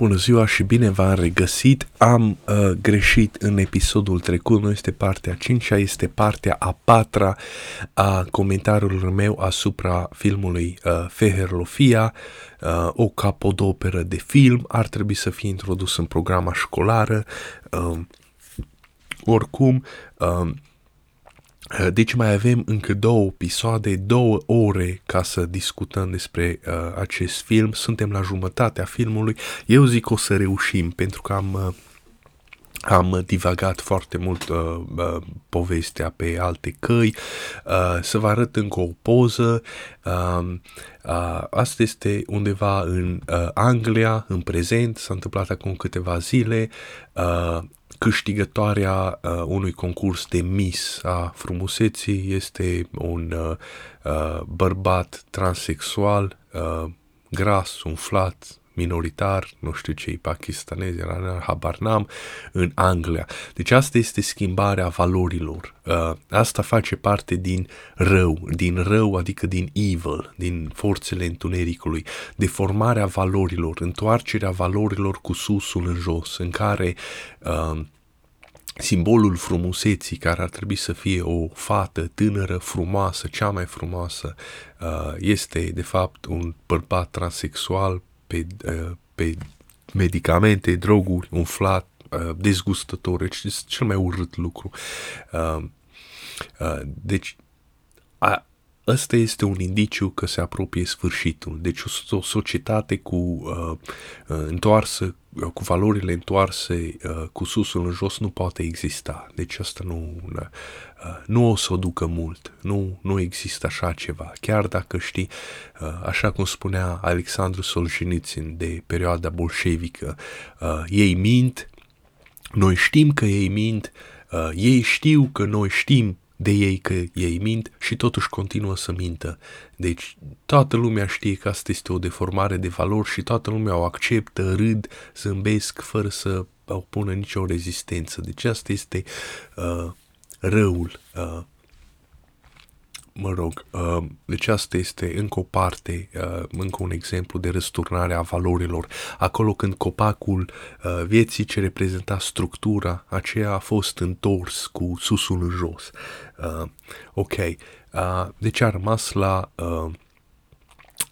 Bună ziua și bine v-am regăsit. Am uh, greșit în episodul trecut, nu este partea 5 este partea a patra a comentariului meu asupra filmului uh, Feherlofia, uh, o capodoperă de film, ar trebui să fie introdus în programa școlară. Uh, oricum, uh, Uh, deci mai avem încă două episoade, două ore ca să discutăm despre uh, acest film. Suntem la jumătatea filmului. Eu zic că o să reușim pentru că am uh, am divagat foarte mult uh, uh, povestea pe alte căi, uh, să vă arăt încă o poză. Uh, uh, asta este undeva în uh, Anglia, în prezent, s-a întâmplat acum câteva zile. Uh, câștigătoarea uh, unui concurs de Miss a frumuseții. Este un uh, uh, bărbat transexual, uh, gras, umflat, minoritar, nu știu cei pakistanezi, habar n-am, în Anglia. Deci asta este schimbarea valorilor. Uh, asta face parte din rău, din rău, adică din evil, din forțele întunericului, deformarea valorilor, întoarcerea valorilor cu susul în jos, în care uh, simbolul frumuseții, care ar trebui să fie o fată tânără, frumoasă, cea mai frumoasă, uh, este de fapt un bărbat transexual pe, uh, pe medicamente, droguri, umflat, uh, dezgustător, deci este cel mai urât lucru. Deci, ăsta este un indiciu că se apropie sfârșitul. Deci o, o societate cu uh, întoarsă cu valorile întoarse uh, cu susul în jos nu poate exista. Deci asta nu, uh, nu o să o ducă mult. Nu, nu există așa ceva. Chiar dacă știi, uh, așa cum spunea Alexandru Solzhenitsyn de perioada bolșevică, uh, ei mint, noi știm că ei mint, uh, ei știu că noi știm de ei că ei mint și totuși continuă să mintă. Deci toată lumea știe că asta este o deformare de valori și toată lumea o acceptă, râd, zâmbesc fără să opună nicio rezistență. Deci asta este uh, răul uh, mă rog, uh, deci asta este încă o parte, uh, încă un exemplu de răsturnare a valorilor. Acolo când copacul uh, vieții ce reprezenta structura, aceea a fost întors cu susul în jos. Ok, deci a rămas la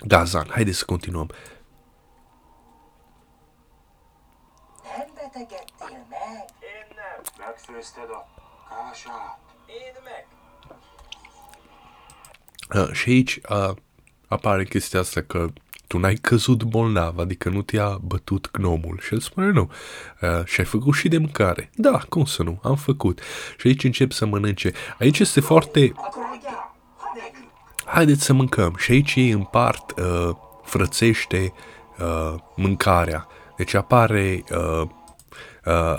Gazan. Haideți să continuăm. Rendetegettél meg? Én nem. Megfőzted a kását? Én meg. Uh, și aici uh, apare chestia asta că tu n-ai căzut bolnav, adică nu te-a bătut gnomul. Și el spune nu. Uh, și ai făcut și de mâncare. Da, cum să nu, am făcut. Și aici încep să mănânce. Aici este foarte... Haideți să mâncăm. Și aici ei împart, uh, frățește uh, mâncarea. Deci apare... Uh, uh,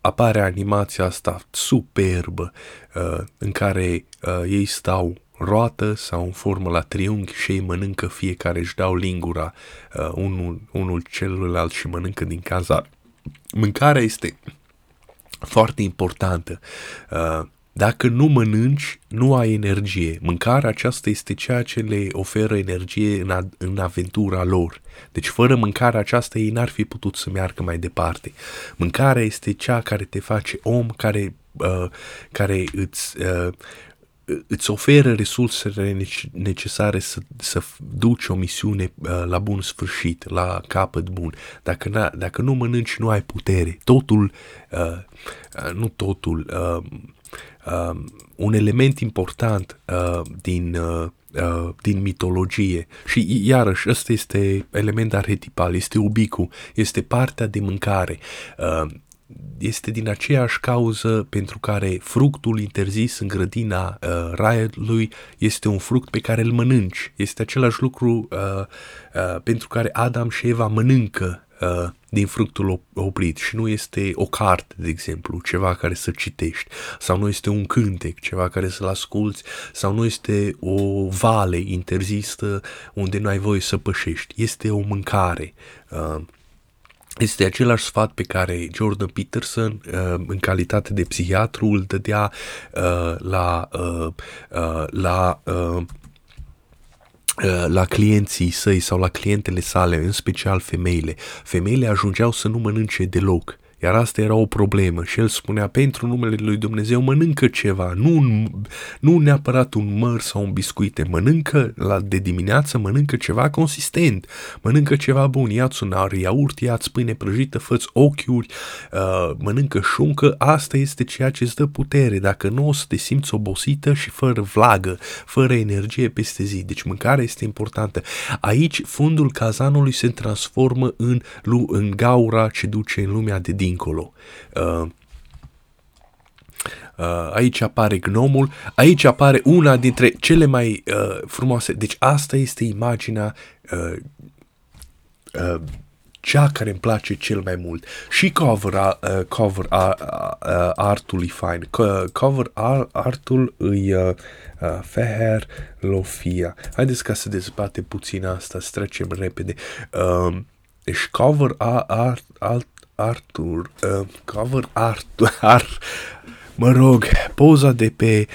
apare animația asta superbă uh, în care uh, ei stau roată sau în formă la triunghi și ei mănâncă fiecare, își dau lingura uh, unul, unul celuilalt și mănâncă din cazar. Mâncarea este foarte importantă. Uh, dacă nu mănânci, nu ai energie. Mâncarea aceasta este ceea ce le oferă energie în, a, în aventura lor. Deci fără mâncarea aceasta ei n-ar fi putut să meargă mai departe. Mâncarea este cea care te face om, care, uh, care îți uh, îți oferă resursele necesare să, să duci o misiune uh, la bun sfârșit, la capăt bun. Dacă, na, dacă nu mănânci, nu ai putere. Totul, uh, uh, nu totul, uh, uh, un element important uh, din, uh, uh, din mitologie și iarăși ăsta este element arhetipal, este ubicu, este partea de mâncare. Uh, este din aceeași cauză pentru care fructul interzis în grădina uh, raiului este un fruct pe care îl mănânci. Este același lucru uh, uh, pentru care Adam și Eva mănâncă uh, din fructul oprit și nu este o carte, de exemplu, ceva care să citești, sau nu este un cântec, ceva care să-l asculți, sau nu este o vale interzisă unde nu ai voie să pășești. Este o mâncare. Uh, este același sfat pe care Jordan Peterson, uh, în calitate de psihiatru, îl dădea uh, la, uh, uh, la uh, uh, la clienții săi sau la clientele sale, în special femeile. Femeile ajungeau să nu mănânce deloc iar asta era o problemă și el spunea, pentru numele lui Dumnezeu mănâncă ceva, nu, nu neapărat un măr sau un biscuite, mănâncă la, de dimineață, mănâncă ceva consistent, mănâncă ceva bun, ia-ți un iaurt, ia-ți pâine prăjită, fă ochiuri, uh, mănâncă șuncă, asta este ceea ce îți dă putere, dacă nu o să te simți obosită și fără vlagă, fără energie peste zi, deci mâncarea este importantă. Aici fundul cazanului se transformă în, în gaura ce duce în lumea de dincolo dincolo. Uh, Uh, aici apare gnomul, aici apare una dintre cele mai uh, frumoase. Deci asta este imaginea uh, uh, cea care îmi place cel mai mult. Și cover, uh, cover uh, uh, artul e fain. Cover artul e uh, uh, Feher Lofia. Haideți ca să dezbate puțin asta, să trecem repede. Uh, deci cover art, art, Arthur, uh, cover art, art, mă rog, poza de pe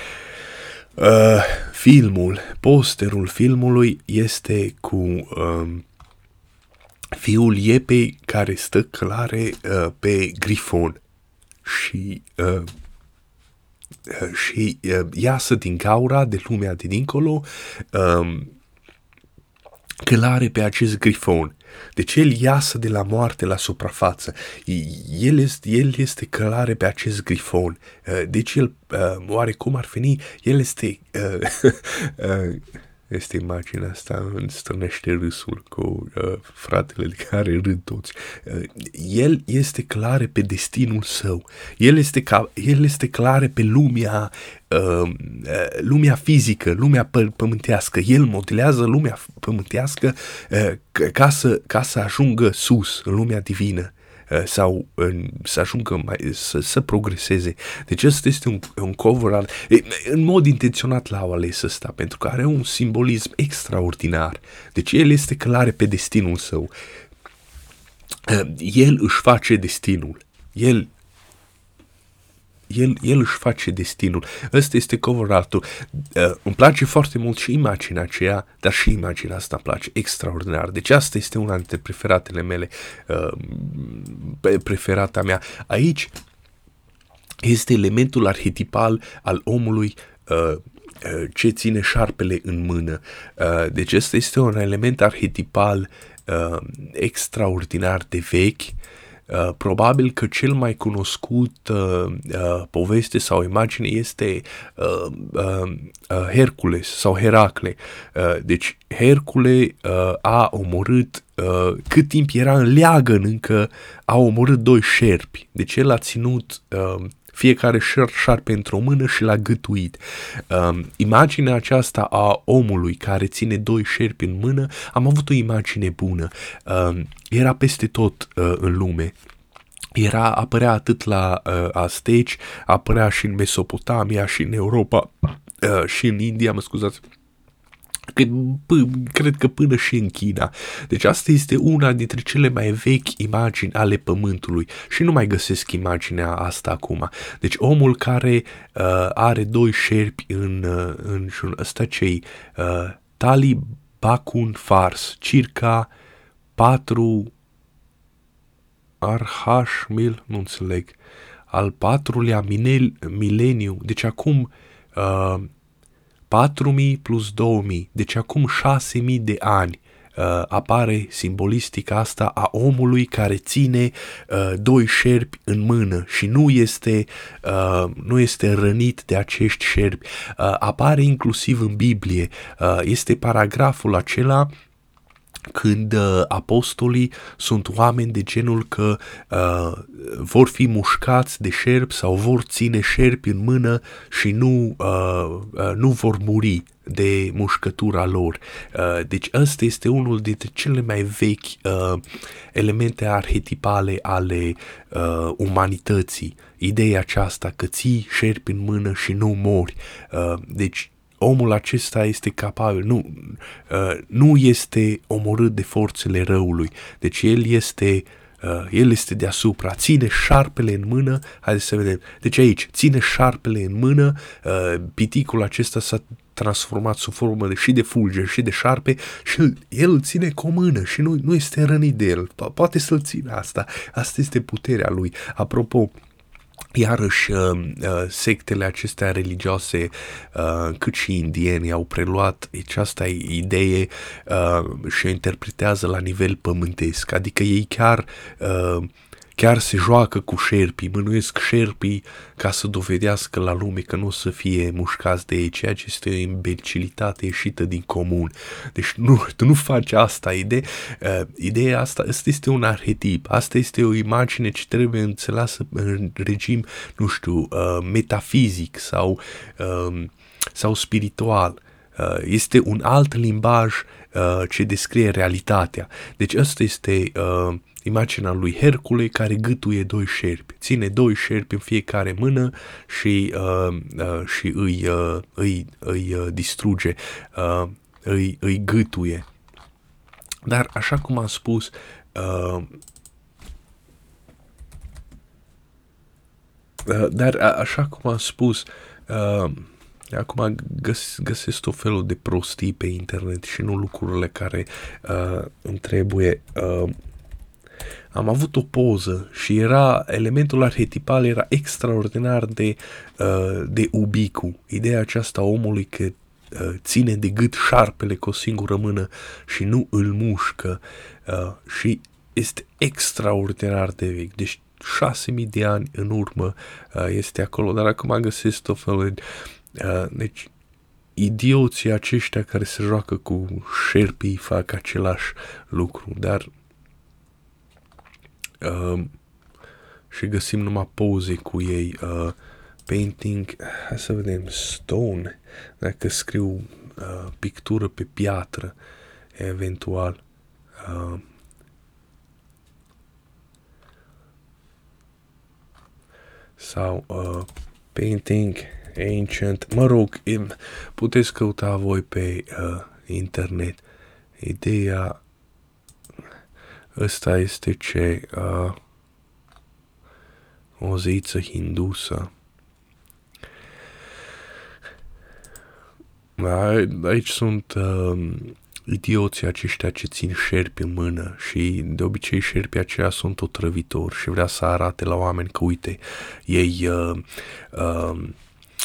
uh, filmul, posterul filmului este cu um, fiul Iepei care stă clare uh, pe grifon și uh, uh, și uh, iasă din gaura de lumea de dincolo um, călare pe acest grifon. Deci el iasă de la moarte la suprafață. El este, el este călare pe acest grifon. Uh, deci el, uh, oarecum ar veni, el este uh, este imaginea asta, îmi strânește râsul cu uh, fratele de care râd toți. Uh, el este clare pe destinul său. El este, ca, el este clare pe lumea, uh, uh, lumea fizică, lumea pă- pământească. El modelează lumea pământească uh, ca, să, ca să ajungă sus, în lumea divină. Uh, sau în, să ajungă mai, să, să progreseze. Deci ăsta este un, un cover al, în mod intenționat l-au ales ăsta, pentru că are un simbolism extraordinar. Deci el este clar pe destinul său. Uh, el își face destinul. El el, el își face destinul. Ăsta este cover artul. Uh, îmi place foarte mult și imaginea aceea, dar și imaginea asta îmi place extraordinar. Deci asta este una dintre preferatele mele, uh, preferata mea. Aici este elementul arhetipal al omului uh, uh ce ține șarpele în mână. Uh, deci ăsta este un element arhetipal uh, extraordinar de vechi Uh, probabil că cel mai cunoscut uh, uh, poveste sau imagine este uh, uh, uh, Hercules sau Heracle. Uh, deci Hercule uh, a omorât, uh, cât timp era în leagăn încă, a omorât doi șerpi. Deci el a ținut uh, fiecare șarpe într-o mână și l-a gătuit. Um, imaginea aceasta a omului care ține doi șerpi în mână, am avut o imagine bună. Um, era peste tot uh, în lume era, apărea atât la uh, Azteci, apărea și în Mesopotamia, și în Europa, uh, și în India, mă scuzați, că, p- cred că până și în China. Deci asta este una dintre cele mai vechi imagini ale Pământului și nu mai găsesc imaginea asta acum. Deci omul care uh, are doi șerpi în, uh, în jur, ăsta cei uh, Tali Bakun Fars, circa 4 Arhashmil, nu înțeleg, al patrulea mileniu, deci acum uh, 4000 plus 2000, deci acum 6000 de ani uh, apare simbolistica asta a omului care ține uh, doi șerpi în mână și nu este, uh, nu este rănit de acești șerpi. Uh, apare inclusiv în Biblie. Uh, este paragraful acela când uh, apostolii sunt oameni de genul că uh, vor fi mușcați de șerpi sau vor ține șerpi în mână și nu, uh, uh, nu vor muri de mușcătura lor. Uh, deci ăsta este unul dintre cele mai vechi uh, elemente arhetipale ale uh, umanității. Ideea aceasta că ții șerpi în mână și nu mori. Uh, deci omul acesta este capabil, nu, uh, nu este omorât de forțele răului, deci el este, uh, el este deasupra, ține șarpele în mână, haideți să vedem, deci aici, ține șarpele în mână, uh, piticul acesta s-a transformat sub formă de, și de fulger și de șarpe și el, el îl ține cu o mână și nu, nu este rănit de el. Po- poate să-l țină asta. Asta este puterea lui. Apropo, Iarăși, uh, uh, sectele acestea religioase, uh, cât și indieni, au preluat această idee și o interpretează la nivel pământesc. Adică ei chiar chiar se joacă cu șerpii, mânuiesc șerpii ca să dovedească la lume că nu o să fie mușcați de ei, ceea ce este o imbecilitate ieșită din comun. Deci nu, tu nu faci asta. Ide, uh, ideea asta, asta este un arhetip, asta este o imagine ce trebuie înțeleasă în regim, nu știu, uh, metafizic sau, uh, sau spiritual. Uh, este un alt limbaj uh, ce descrie realitatea. Deci asta este uh, imaginea lui Hercule care gâtuie doi șerpi. Ține doi șerpi în fiecare mână și, uh, uh, și îi, uh, îi, îi uh, distruge, uh, îi, îi gâtuie. Dar, așa cum am spus, uh, uh, dar așa cum am spus, uh, acum găs, găsesc tot felul de prostii pe internet și nu lucrurile care uh, îmi trebuie. Uh, am avut o poză și era elementul arhetipal era extraordinar de, uh, de ubicu. Ideea aceasta omului că uh, ține de gât șarpele cu o singură mână și nu îl mușcă uh, și este extraordinar de vechi. Deci 6000 de ani în urmă uh, este acolo, dar acum găsesc tot felul de... Uh, deci idioții aceștia care se joacă cu șerpii fac același lucru, dar uh, și găsim numai poze cu ei. Uh, painting, hai să vedem, stone, dacă scriu uh, pictură pe piatră, eventual. Uh, sau uh, painting ancient, mă rog, puteți căuta voi pe uh, internet. Ideea Ăsta este ce uh, o zeiță hindusă. Aici sunt uh, idioții aceștia ce țin șerpi în mână și de obicei șerpii aceia sunt otrăvitori și vrea să arate la oameni că uite, ei uh, uh,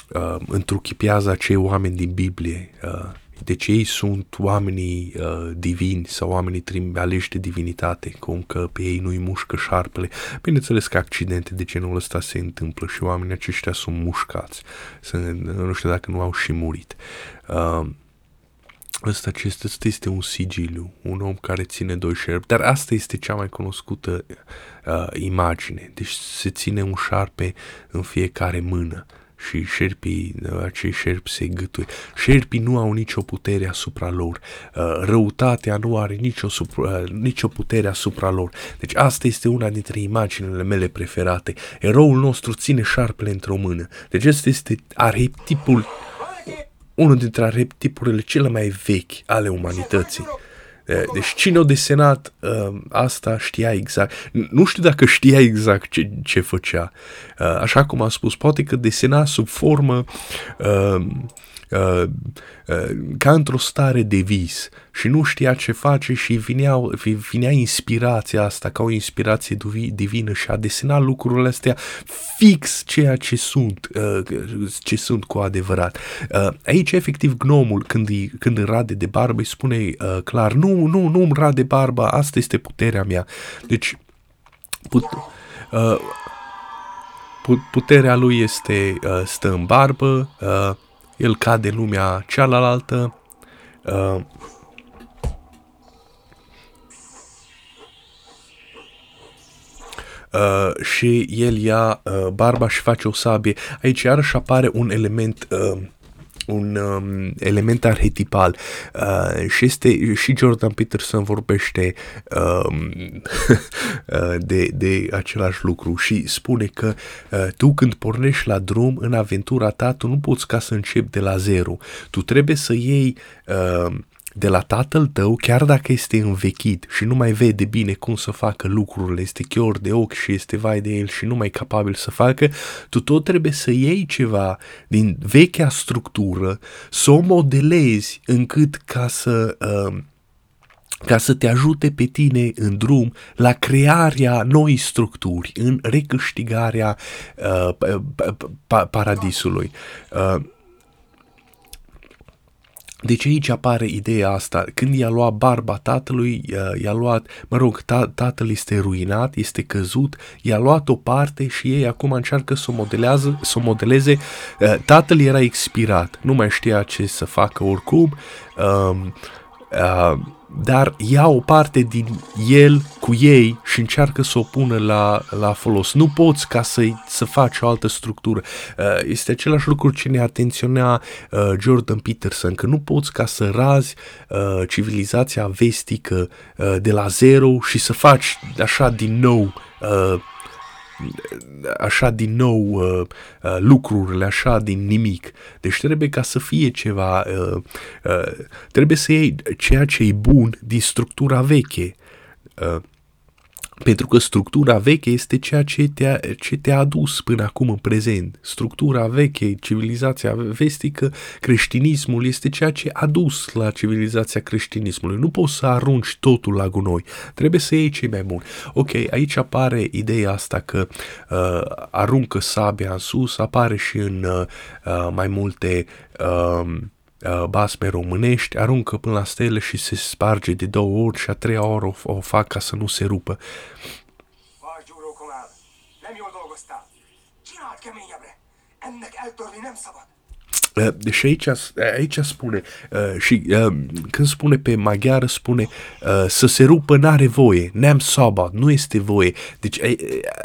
uh, întruchipează acei oameni din Biblie, uh, deci ei sunt oamenii uh, divini sau oamenii trim, aleși de divinitate, cum că pe ei nu-i mușcă șarpele. Bineînțeles că accidente de genul ăsta se întâmplă și oamenii aceștia sunt mușcați. Sunt, nu știu dacă nu au și murit. Uh, Ăsta, acesta, ăsta este un sigiliu, un om care ține doi șerpi, dar asta este cea mai cunoscută uh, imagine. Deci se ține un șarpe în fiecare mână și șerpii, acei șerpi se gâtuie. Șerpii nu au nicio putere asupra lor. Uh, răutatea nu are nicio, supra, uh, nicio putere asupra lor. Deci asta este una dintre imaginile mele preferate. Eroul nostru ține șarpele într-o mână. Deci asta este arhetipul, unul dintre arhetipurile cele mai vechi ale umanității. Eh, deci cine a desenat uh, asta știa exact. Nu știu dacă știa exact ce, ce făcea. Uh, așa cum am spus, poate că desena sub formă uh, uh, uh, ca într-o stare de vis și nu știa ce face și vinea, vinea inspirația asta ca o inspirație divină și a desenat lucrurile astea fix ceea ce sunt, uh, ce sunt cu adevărat. Uh, aici, efectiv, gnomul, când îi, când îi rade de barbă, îi spune uh, clar, nu, nu, nu îmi rade barba, asta este puterea mea. Deci, put, uh, puterea lui este, uh, stă în barbă, uh, el cade în lumea cealaltă, uh, Uh, și el ia uh, barba și face o sabie. Aici iarăși apare un element uh, un um, element arhetipal uh, și este și Jordan Peterson vorbește um, uh, de, de același lucru și spune că uh, tu când pornești la drum în aventura ta, tu nu poți ca să începi de la zero. Tu trebuie să iei uh, de la tatăl tău, chiar dacă este învechit și nu mai vede bine cum să facă lucrurile, este chior de ochi și este vai de el și nu mai capabil să facă, tu tot trebuie să iei ceva din vechea structură, să o modelezi încât ca să... Uh, ca să te ajute pe tine în drum la crearea noi structuri, în recâștigarea uh, paradisului. Uh, deci aici apare ideea asta. Când i-a luat barba tatălui, i-a luat, mă rog, ta, tatăl este ruinat, este căzut, i-a luat o parte și ei acum încearcă să o, modelează, să o modeleze. Uh, tatăl era expirat, nu mai știa ce să facă oricum. Uh, uh, dar ia o parte din el cu ei și încearcă să o pună la, la folos. Nu poți ca să, să faci o altă structură. Uh, este același lucru ce ne atenționa uh, Jordan Peterson, că nu poți ca să razi uh, civilizația vestică de la zero și să faci așa din nou așa din nou uh, uh, lucrurile, așa din nimic. Deci trebuie ca să fie ceva, uh, uh, trebuie să iei ceea ce e bun din structura veche. Uh, pentru că structura veche este ceea ce te-a, ce te-a adus până acum în prezent. Structura veche, civilizația vestică, creștinismul este ceea ce a dus la civilizația creștinismului. Nu poți să arunci totul la gunoi. Trebuie să iei cei mai buni. Ok, aici apare ideea asta că uh, aruncă sabia în sus, apare și în uh, uh mai multe uh, Uh, basme românești, aruncă până la stele și se sparge de două ori și a treia oră o, o fac ca să nu se rupă. Ennek eltörni nem szabad. Uh, și aici, aici spune, uh, și uh, când spune pe maghiară, spune uh, să se rupă n-are voie, neam soba, nu este voie. Deci a,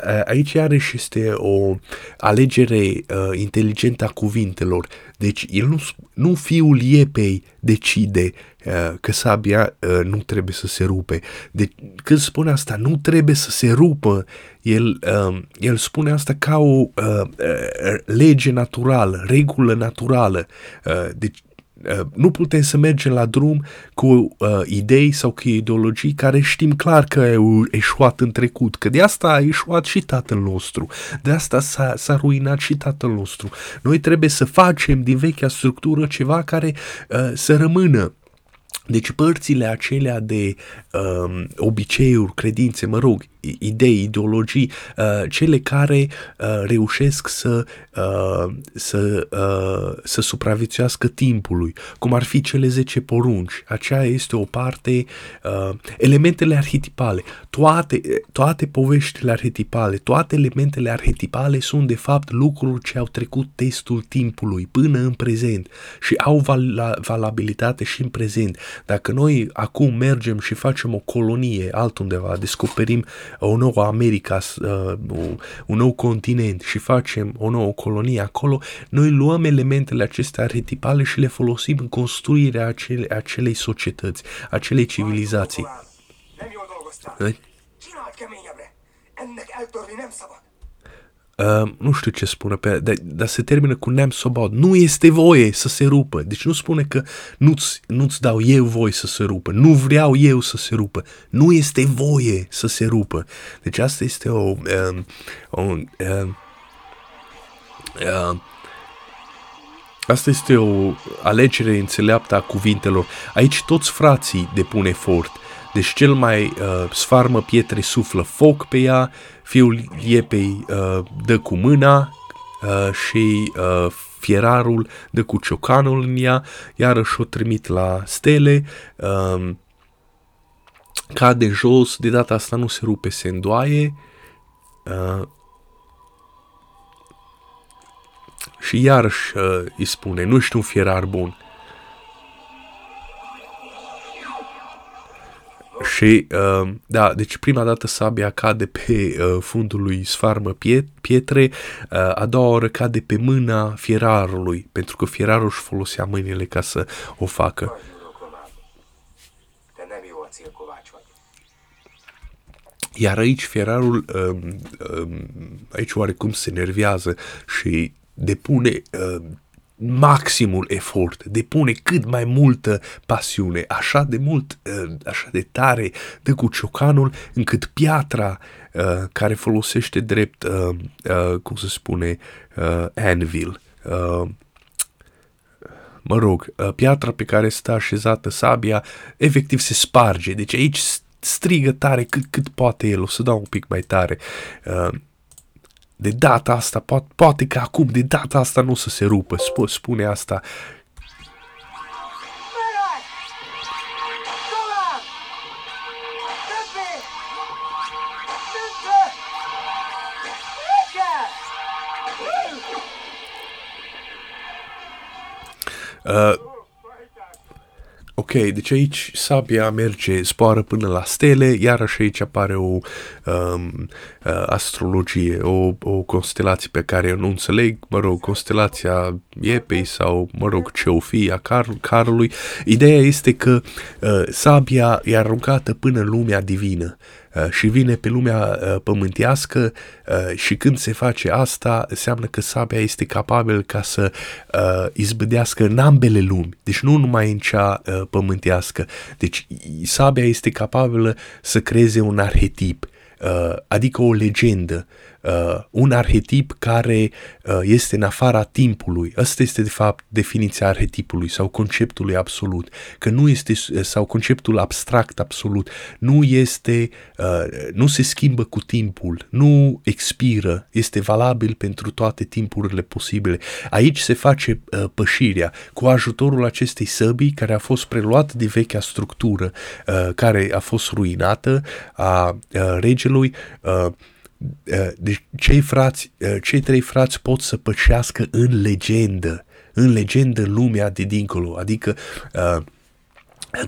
a, aici iarăși este o alegere uh, inteligentă a cuvintelor. Deci el nu, nu fiul iepei decide uh, că sabia uh, nu trebuie să se rupe. Deci când spune asta, nu trebuie să se rupă, el, uh, el spune asta ca o uh, uh, lege naturală, regulă naturală. Uh, deci Uh, nu putem să mergem la drum cu uh, idei sau cu ideologii care știm clar că au eșuat în trecut, că de asta a eșuat și tatăl nostru, de asta s-a, s-a ruinat și tatăl nostru. Noi trebuie să facem din vechea structură ceva care uh, să rămână deci părțile acelea de um, obiceiuri, credințe, mă rog, idei, ideologii, uh, cele care uh, reușesc să, uh, să, uh, să supraviețuiască timpului, cum ar fi cele 10 porunci. Aceea este o parte, uh, elementele arhetipale, toate, toate poveștile arhetipale, toate elementele arhetipale sunt de fapt lucruri ce au trecut testul timpului până în prezent și au val- valabilitate și în prezent. Dacă noi acum mergem și facem o colonie altundeva, descoperim o nouă America, uh, un nou continent și facem o nouă colonie acolo, noi luăm elementele acestea arhetipale și le folosim în construirea acele, acelei societăți, acelei civilizații. Ennek eltörni nem szabad. Uh, nu știu ce spune, pe, dar, dar se termină cu neam sobod. Nu este voie să se rupă. Deci nu spune că nu-ți, nu-ți dau eu voie să se rupă. Nu vreau eu să se rupă. Nu este voie să se rupă. Deci asta este o... Uh, o uh, uh, Asta este o alegere înțeleaptă a cuvintelor. Aici toți frații depun efort. Deci cel mai uh, sfarmă pietre suflă foc pe ea, fiul iepei uh, dă cu mâna uh, și uh, fierarul dă cu ciocanul în ea, iarăși o trimit la stele, uh, cade jos, de data asta nu se rupe, se îndoaie, uh, și iarăși uh, îi spune, nu ești un fierar bun. Și, uh, da, deci prima dată sabia cade pe uh, fundul lui sfarmă pietre, uh, a doua oră cade pe mâna fierarului, pentru că fierarul își folosea mâinile ca să o facă. Iar aici fierarul, um, um, aici oarecum se nervează și depune uh, maximul efort, depune cât mai multă pasiune, așa de mult, uh, așa de tare de cu ciocanul, încât piatra uh, care folosește drept, uh, uh, cum se spune, uh, anvil, uh, mă rog, uh, piatra pe care stă așezată sabia, efectiv se sparge. Deci aici strigă tare cât, cât poate el, o să dau un pic mai tare. Uh, de data asta, poate, poate că acum, de data asta nu o să se rupă, spune asta. Uh, ok, deci aici sabia merge, zboară până la stele, iarăși aici apare o um, uh, astrologie, o, o constelație pe care eu nu înțeleg, mă rog, constelația Iepei sau, mă rog, ce o fi a car, carului. Ideea este că uh, sabia e aruncată până în lumea divină. Uh, și vine pe lumea uh, pământească uh, și când se face asta, înseamnă că sabia este capabil ca să izbădească în ambele lumi, deci nu numai în cea pământească. Deci sabia este capabilă să creeze un arhetip, adică o legendă, uh, un arhetip care uh, este în afara timpului. Asta este, de fapt, definiția arhetipului sau conceptului absolut. Că nu este, uh, sau conceptul abstract absolut, nu este, uh, nu se schimbă cu timpul, nu expiră, este valabil pentru toate timpurile posibile. Aici se face uh, pășirea cu ajutorul acestei săbii care a fost preluată de vechea structură uh, care a fost ruinată a uh, regelui uh, Eh, deci cei frați, eh, cei trei frați pot să pășească în legendă, în legendă lumea de dincolo, adică uh,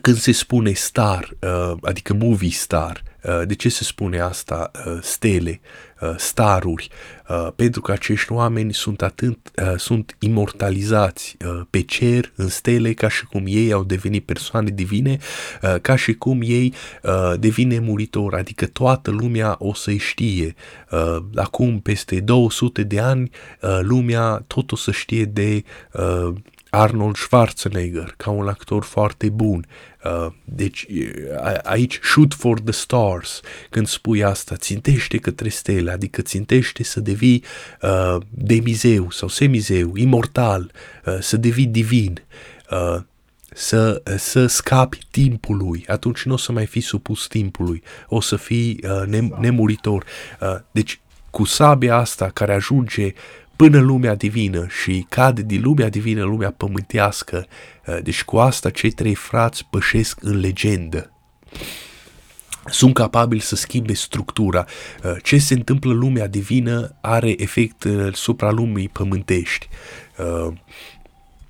când se spune star, uh, adică movie star, uh, de ce se spune asta? Uh, stele, uh, staruri, uh, pentru că acești oameni sunt atât, uh, sunt imortalizați uh, pe cer, în stele, ca și cum ei au devenit persoane divine, uh, ca și cum ei uh, devine muritor, adică toată lumea o să-i știe. Uh, acum, peste 200 de ani, uh, lumea tot o să știe de uh, Arnold Schwarzenegger, ca un actor foarte bun. Uh, deci aici shoot for the stars, când spui asta, țintește către stele, adică țintește să devii uh, demizeu sau semizeu, imortal, uh, să devii divin. Uh, să, să scapi timpului, atunci nu o să mai fii supus timpului, o să fii uh, nem- nemuritor. Uh, deci, cu sabia asta care ajunge până lumea divină și cade din lumea divină lumea pământească. Uh, deci cu asta cei trei frați pășesc în legendă. Sunt capabili să schimbe structura. Uh, ce se întâmplă în lumea divină are efect uh, supra lumii pământești.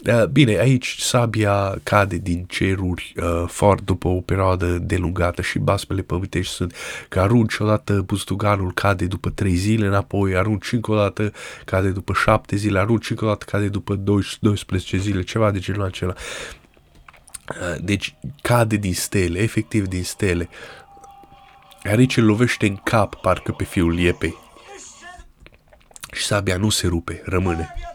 Uh, bine, aici sabia cade din ceruri uh, foarte după o perioadă delungată și basmele pământești sunt că arunci odată bustuganul cade după trei zile, înapoi arunci încă o dată cade după șapte zile, arunci încă o dată cade după 12 zile, ceva de genul acela. Uh, deci cade din stele, efectiv din stele. Aici îl lovește în cap, parcă pe fiul iepei. Și sabia nu se rupe, rămâne.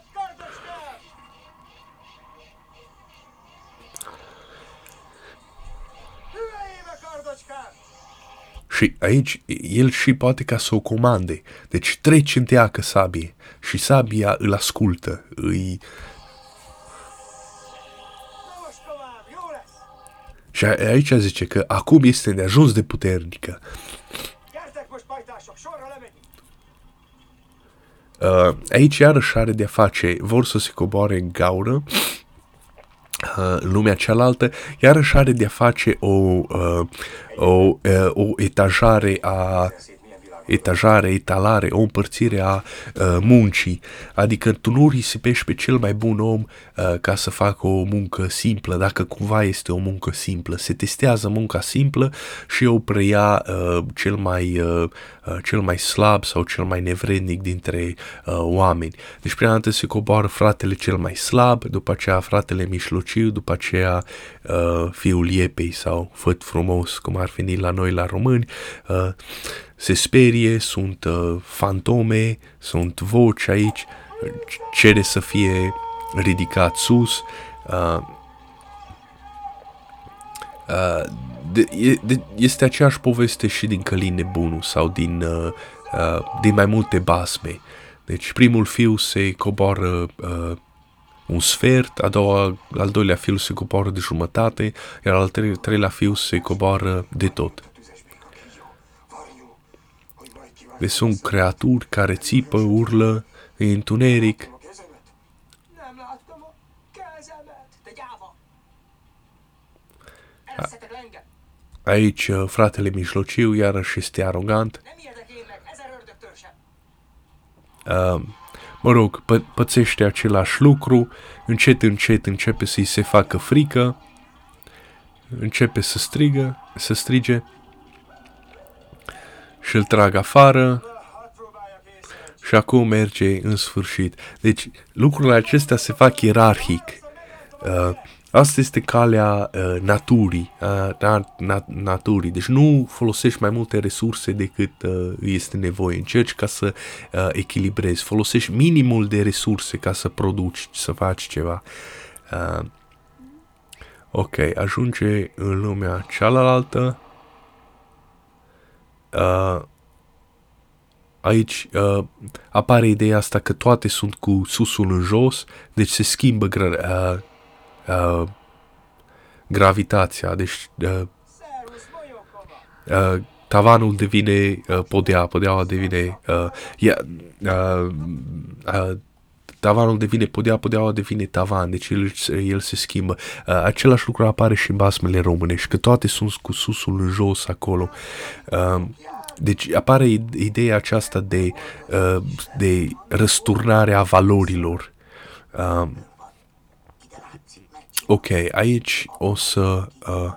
Și aici el și poate ca să o comande. Deci treci în teacă sabie și sabia îl ascultă, îi... Și aici zice că acum este de ajuns de puternică. Uh, aici iarăși are de-a face, vor să se coboare în gaură în lumea cealaltă, iarăși are de-a face o, uh, o, uh, o etajare a etajare, etalare, o împărțire a uh, muncii, adică tu nu risipești pe cel mai bun om uh, ca să facă o muncă simplă, dacă cumva este o muncă simplă. Se testează munca simplă și o preia uh, cel, mai, uh, uh, cel mai slab sau cel mai nevrednic dintre uh, oameni. Deci prima dată se coboară fratele cel mai slab, după aceea fratele mișlociu, după aceea uh, fiul iepei sau făt frumos, cum ar veni la noi la români. Uh, se sperie, sunt uh, fantome, sunt voci aici, cere să fie ridicat sus. Uh, uh, de, de, este aceeași poveste și din Călin Nebunu sau din, uh, uh, din mai multe basme. Deci primul fiu se coboară uh, un sfert, a doua, al doilea fiu se coboară de jumătate, iar al treilea fiu se coboară de tot. Deci sunt creaturi care țipă, urlă, e întuneric. Aici uh, fratele mijlociu iarăși este arogant. Uh, mă rog, pă- pățește același lucru, încet, încet începe să-i se facă frică, începe să strigă, să strige și îl trag afară și acum merge în sfârșit. Deci lucrurile acestea se fac ierarhic. Uh, asta este calea uh, naturii, uh, na, na, naturii. Deci nu folosești mai multe resurse decât uh, este nevoie. Încerci ca să uh, echilibrezi. Folosești minimul de resurse ca să produci, să faci ceva. Uh, ok, ajunge în lumea cealaltă. Uh, aici uh, apare ideea asta că toate sunt cu susul în jos, deci se schimbă gra- uh, uh, gravitația, deci uh, uh, tavanul devine uh, podea, podeaua devine uh, yeah, uh, uh, tavanul devine podea, podeaua devine tavan, deci el, el se schimbă. Uh, același lucru apare și în basmele românești, că toate sunt cu susul în jos acolo. Uh, deci apare ideea aceasta de, uh, de răsturnare a valorilor. Uh, ok, aici o să... Uh,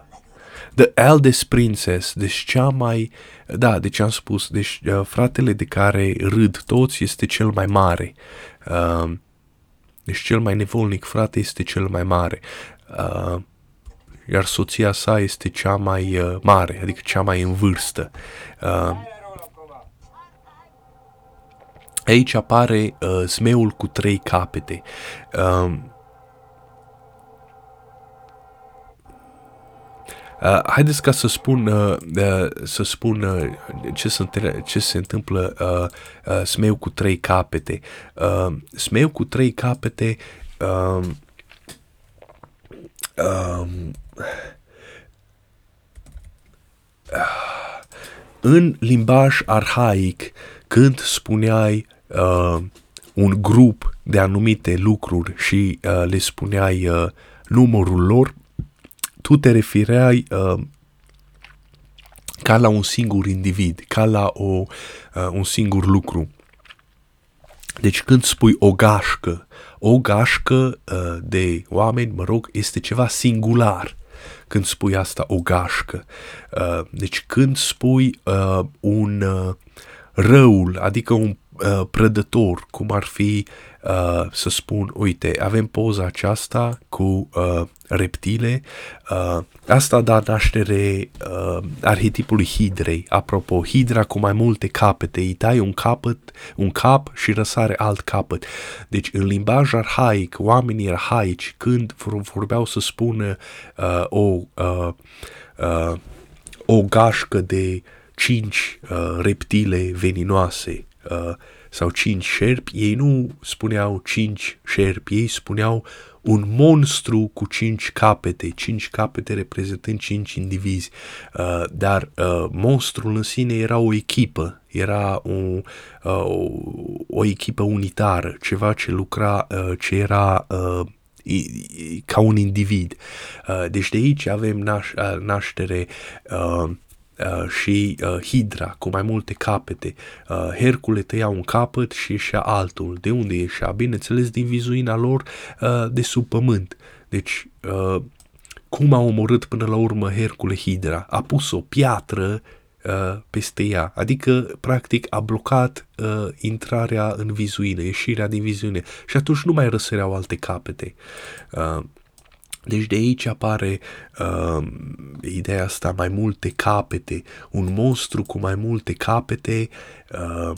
The Eldest Princess, deci cea mai... Da, deci am spus, deci uh, fratele de care râd toți este cel mai mare. Uh, deci cel mai nevolnic frate este cel mai mare. Uh, iar soția sa este cea mai uh, mare, adică cea mai în vârstă. Uh, aici apare uh, zmeul cu trei capete. Uh, Uh, haideți ca să spun, uh, uh, să spun uh, ce, se, ce se întâmplă uh, uh, smeu cu trei capete. Uh, smeu cu trei capete uh, uh, în limbaj arhaic, când spuneai uh, un grup de anumite lucruri și uh, le spuneai uh, numărul lor, tu te refereai uh, ca la un singur individ, ca la o, uh, un singur lucru. Deci când spui o gașcă, o gașcă uh, de oameni, mă rog, este ceva singular când spui asta, o gașcă. Uh, deci când spui uh, un uh, răul, adică un uh, prădător, cum ar fi uh, să spun, uite, avem poza aceasta cu uh, reptile, uh, asta da naștere uh, arhetipului hidrei. Apropo, hidra cu mai multe capete, îi tai un capăt, un cap și răsare alt capăt. Deci în limbaj arhaic, oamenii arhaici, când vorbeau să spună uh, o, uh, uh, o gașcă de cinci uh, reptile veninoase, uh, sau cinci șerpi, ei nu spuneau cinci șerpi, ei spuneau un monstru cu cinci capete, cinci capete reprezentând cinci indivizi, uh, dar uh, monstrul în sine era o echipă, era o, uh, o echipă unitară, ceva ce lucra, uh, ce era uh, ca un individ. Uh, deci de aici avem naș- uh, naștere uh, uh, și uh, Hidra cu mai multe capete. Uh, Hercule tăia un capăt și ieșea altul. De unde ieșea? Bineînțeles din vizuina lor uh, de sub pământ. Deci, uh, cum a omorât până la urmă Hercule Hidra? A pus o piatră uh, peste ea, adică practic a blocat uh, intrarea în vizuină, ieșirea din vizuine și atunci nu mai răsăreau alte capete. Uh, Deci de aici apare uh, ideea asta, mai multe capete, un monstru cu mai multe capete, uh,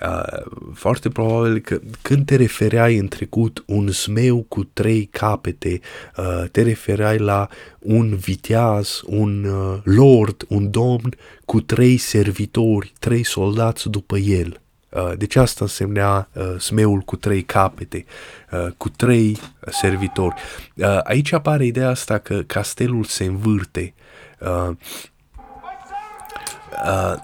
uh, foarte probabil că când te refereai în trecut un smeu cu trei capete, uh, te refereai la un viteaz, un uh, lord, un domn cu trei servitori, trei soldați după el. Uh, deci asta însemnea uh, smeul cu trei capete, uh, cu trei servitori. Aici apare ideea asta că castelul se învârte. Uh,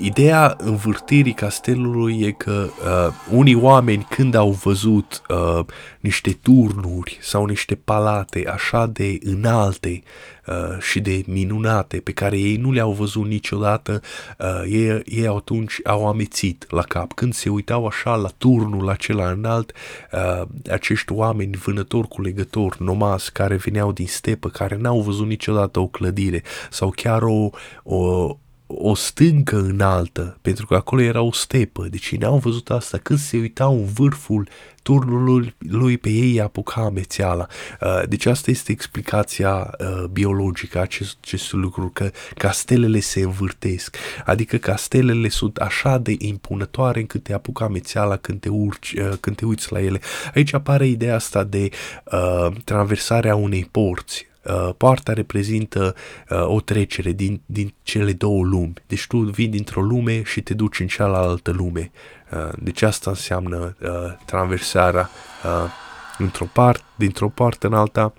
ideea învârtirii castelului e că uh, unii oameni când au văzut uh, niște turnuri sau niște palate așa de înalte uh, și de minunate pe care ei nu le-au văzut niciodată, uh, ei, ei atunci au amețit la cap. Când se uitau așa la turnul acela înalt, uh, acești oameni vânători cu legători, nomazi, care veneau din stepă, care n-au văzut niciodată o clădire sau chiar o, o o stâncă înaltă, pentru că acolo era o stepă, deci ei n-au văzut asta. Când se uitau în vârful turnului lui pe ei apuca amețeala. Uh, deci asta este explicația uh, biologică a acest, acestui lucru, că castelele se învârtesc, adică castelele sunt așa de impunătoare încât te apucă amețeala când te, urci, uh, când te uiți la ele. Aici apare ideea asta de uh, traversarea unei porți, Uh, poarta reprezintă uh, o trecere din, din cele două lumi. Deci tu vii dintr-o lume și te duci în cealaltă lume. Uh, deci asta înseamnă uh, traversarea uh, într-o part, dintr-o parte în alta.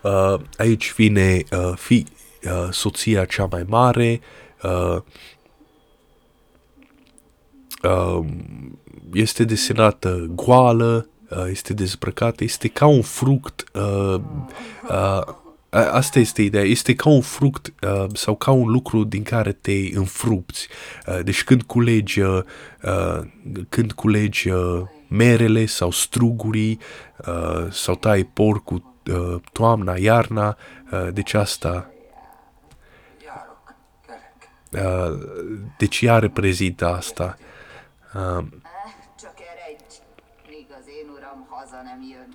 Uh, aici vine uh, fi, uh, soția cea mai mare, uh, uh, este desenată goală, uh, este dezbrăcată, este ca un fruct. Uh, uh, Asta este ideea, este ca un fruct uh, sau ca un lucru din care te înfrupți. Uh, deci când culegi, uh, când culegi uh, merele sau strugurii uh, sau tai porcul uh, toamna, iarna, uh, deci asta uh, deci ea reprezintă asta. Jön.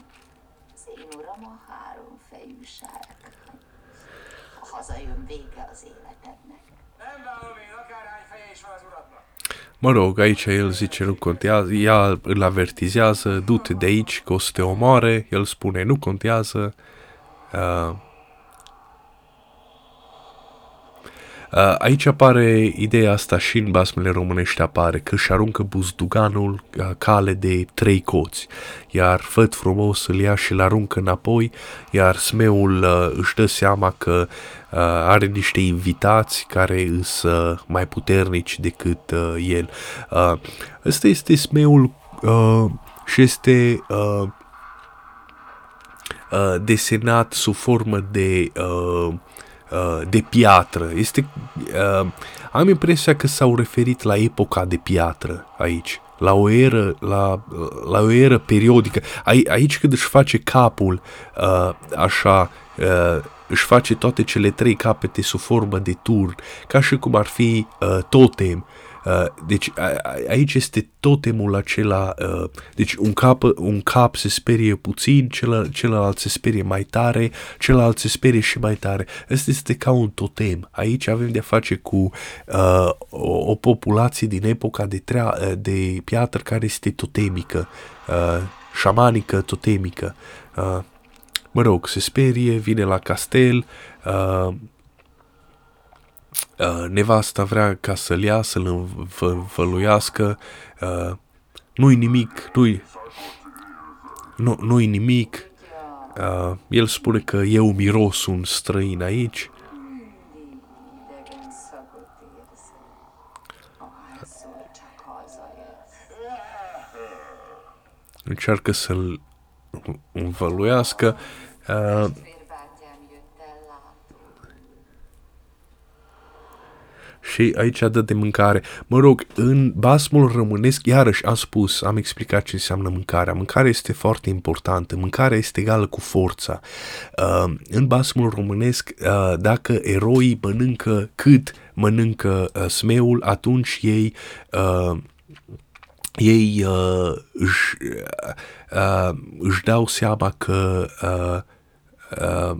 Az én uram a háromfejű sárkány. Ha hazajön, vége az életednek. Nem vállom én, akárhány feje is van az uradnak. Mă rog, aici el zice nu contează, ea îl avertizează, du-te de aici că o să te omoare, el spune nu contează, uh, Uh, aici apare ideea asta și în basmele românești apare, că își aruncă buzduganul uh, cale de trei coți, iar făt frumos îl ia și îl aruncă înapoi, iar smeul uh, își dă seama că are niște invitați care sunt mai puternici decât el. Ăsta este smeul și este desenat sub formă de uh, Uh, de piatră. Este, uh, am impresia că s-au referit la epoca de piatră aici, la o eră, la, la o eră periodică. Aici când își face capul uh, așa, uh, își face toate cele trei capete sub formă de tur, ca și cum ar fi uh, totem. Uh, deci a, aici este totemul acela, uh, deci un cap, un cap se sperie puțin, celălalt, celălalt se sperie mai tare, celălalt se sperie și mai tare. Asta este ca un totem. Aici avem de-a face cu uh, o, o populație din epoca de, trea, uh, de piatră care este totemică, uh, șamanică, totemică. Uh, mă rog, se sperie, vine la castel, uh, uh, nevasta vrea ca să-l ia, să-l învăluiască, uh, nu-i nimic, nu-i, nu, nu-i nimic, uh, el spune că eu miros un străin aici, încearcă să-l învăluiască. Uh, și aici dă de mâncare. Mă rog, în basmul românesc, iarăși am spus, am explicat ce înseamnă mâncarea. Mâncarea este foarte importantă, mâncarea este egală cu forța. Uh, în basmul românesc, uh, dacă eroii mănâncă cât mănâncă uh, smeul, atunci ei uh, ei uh, își, uh, își dau seama că uh, uh,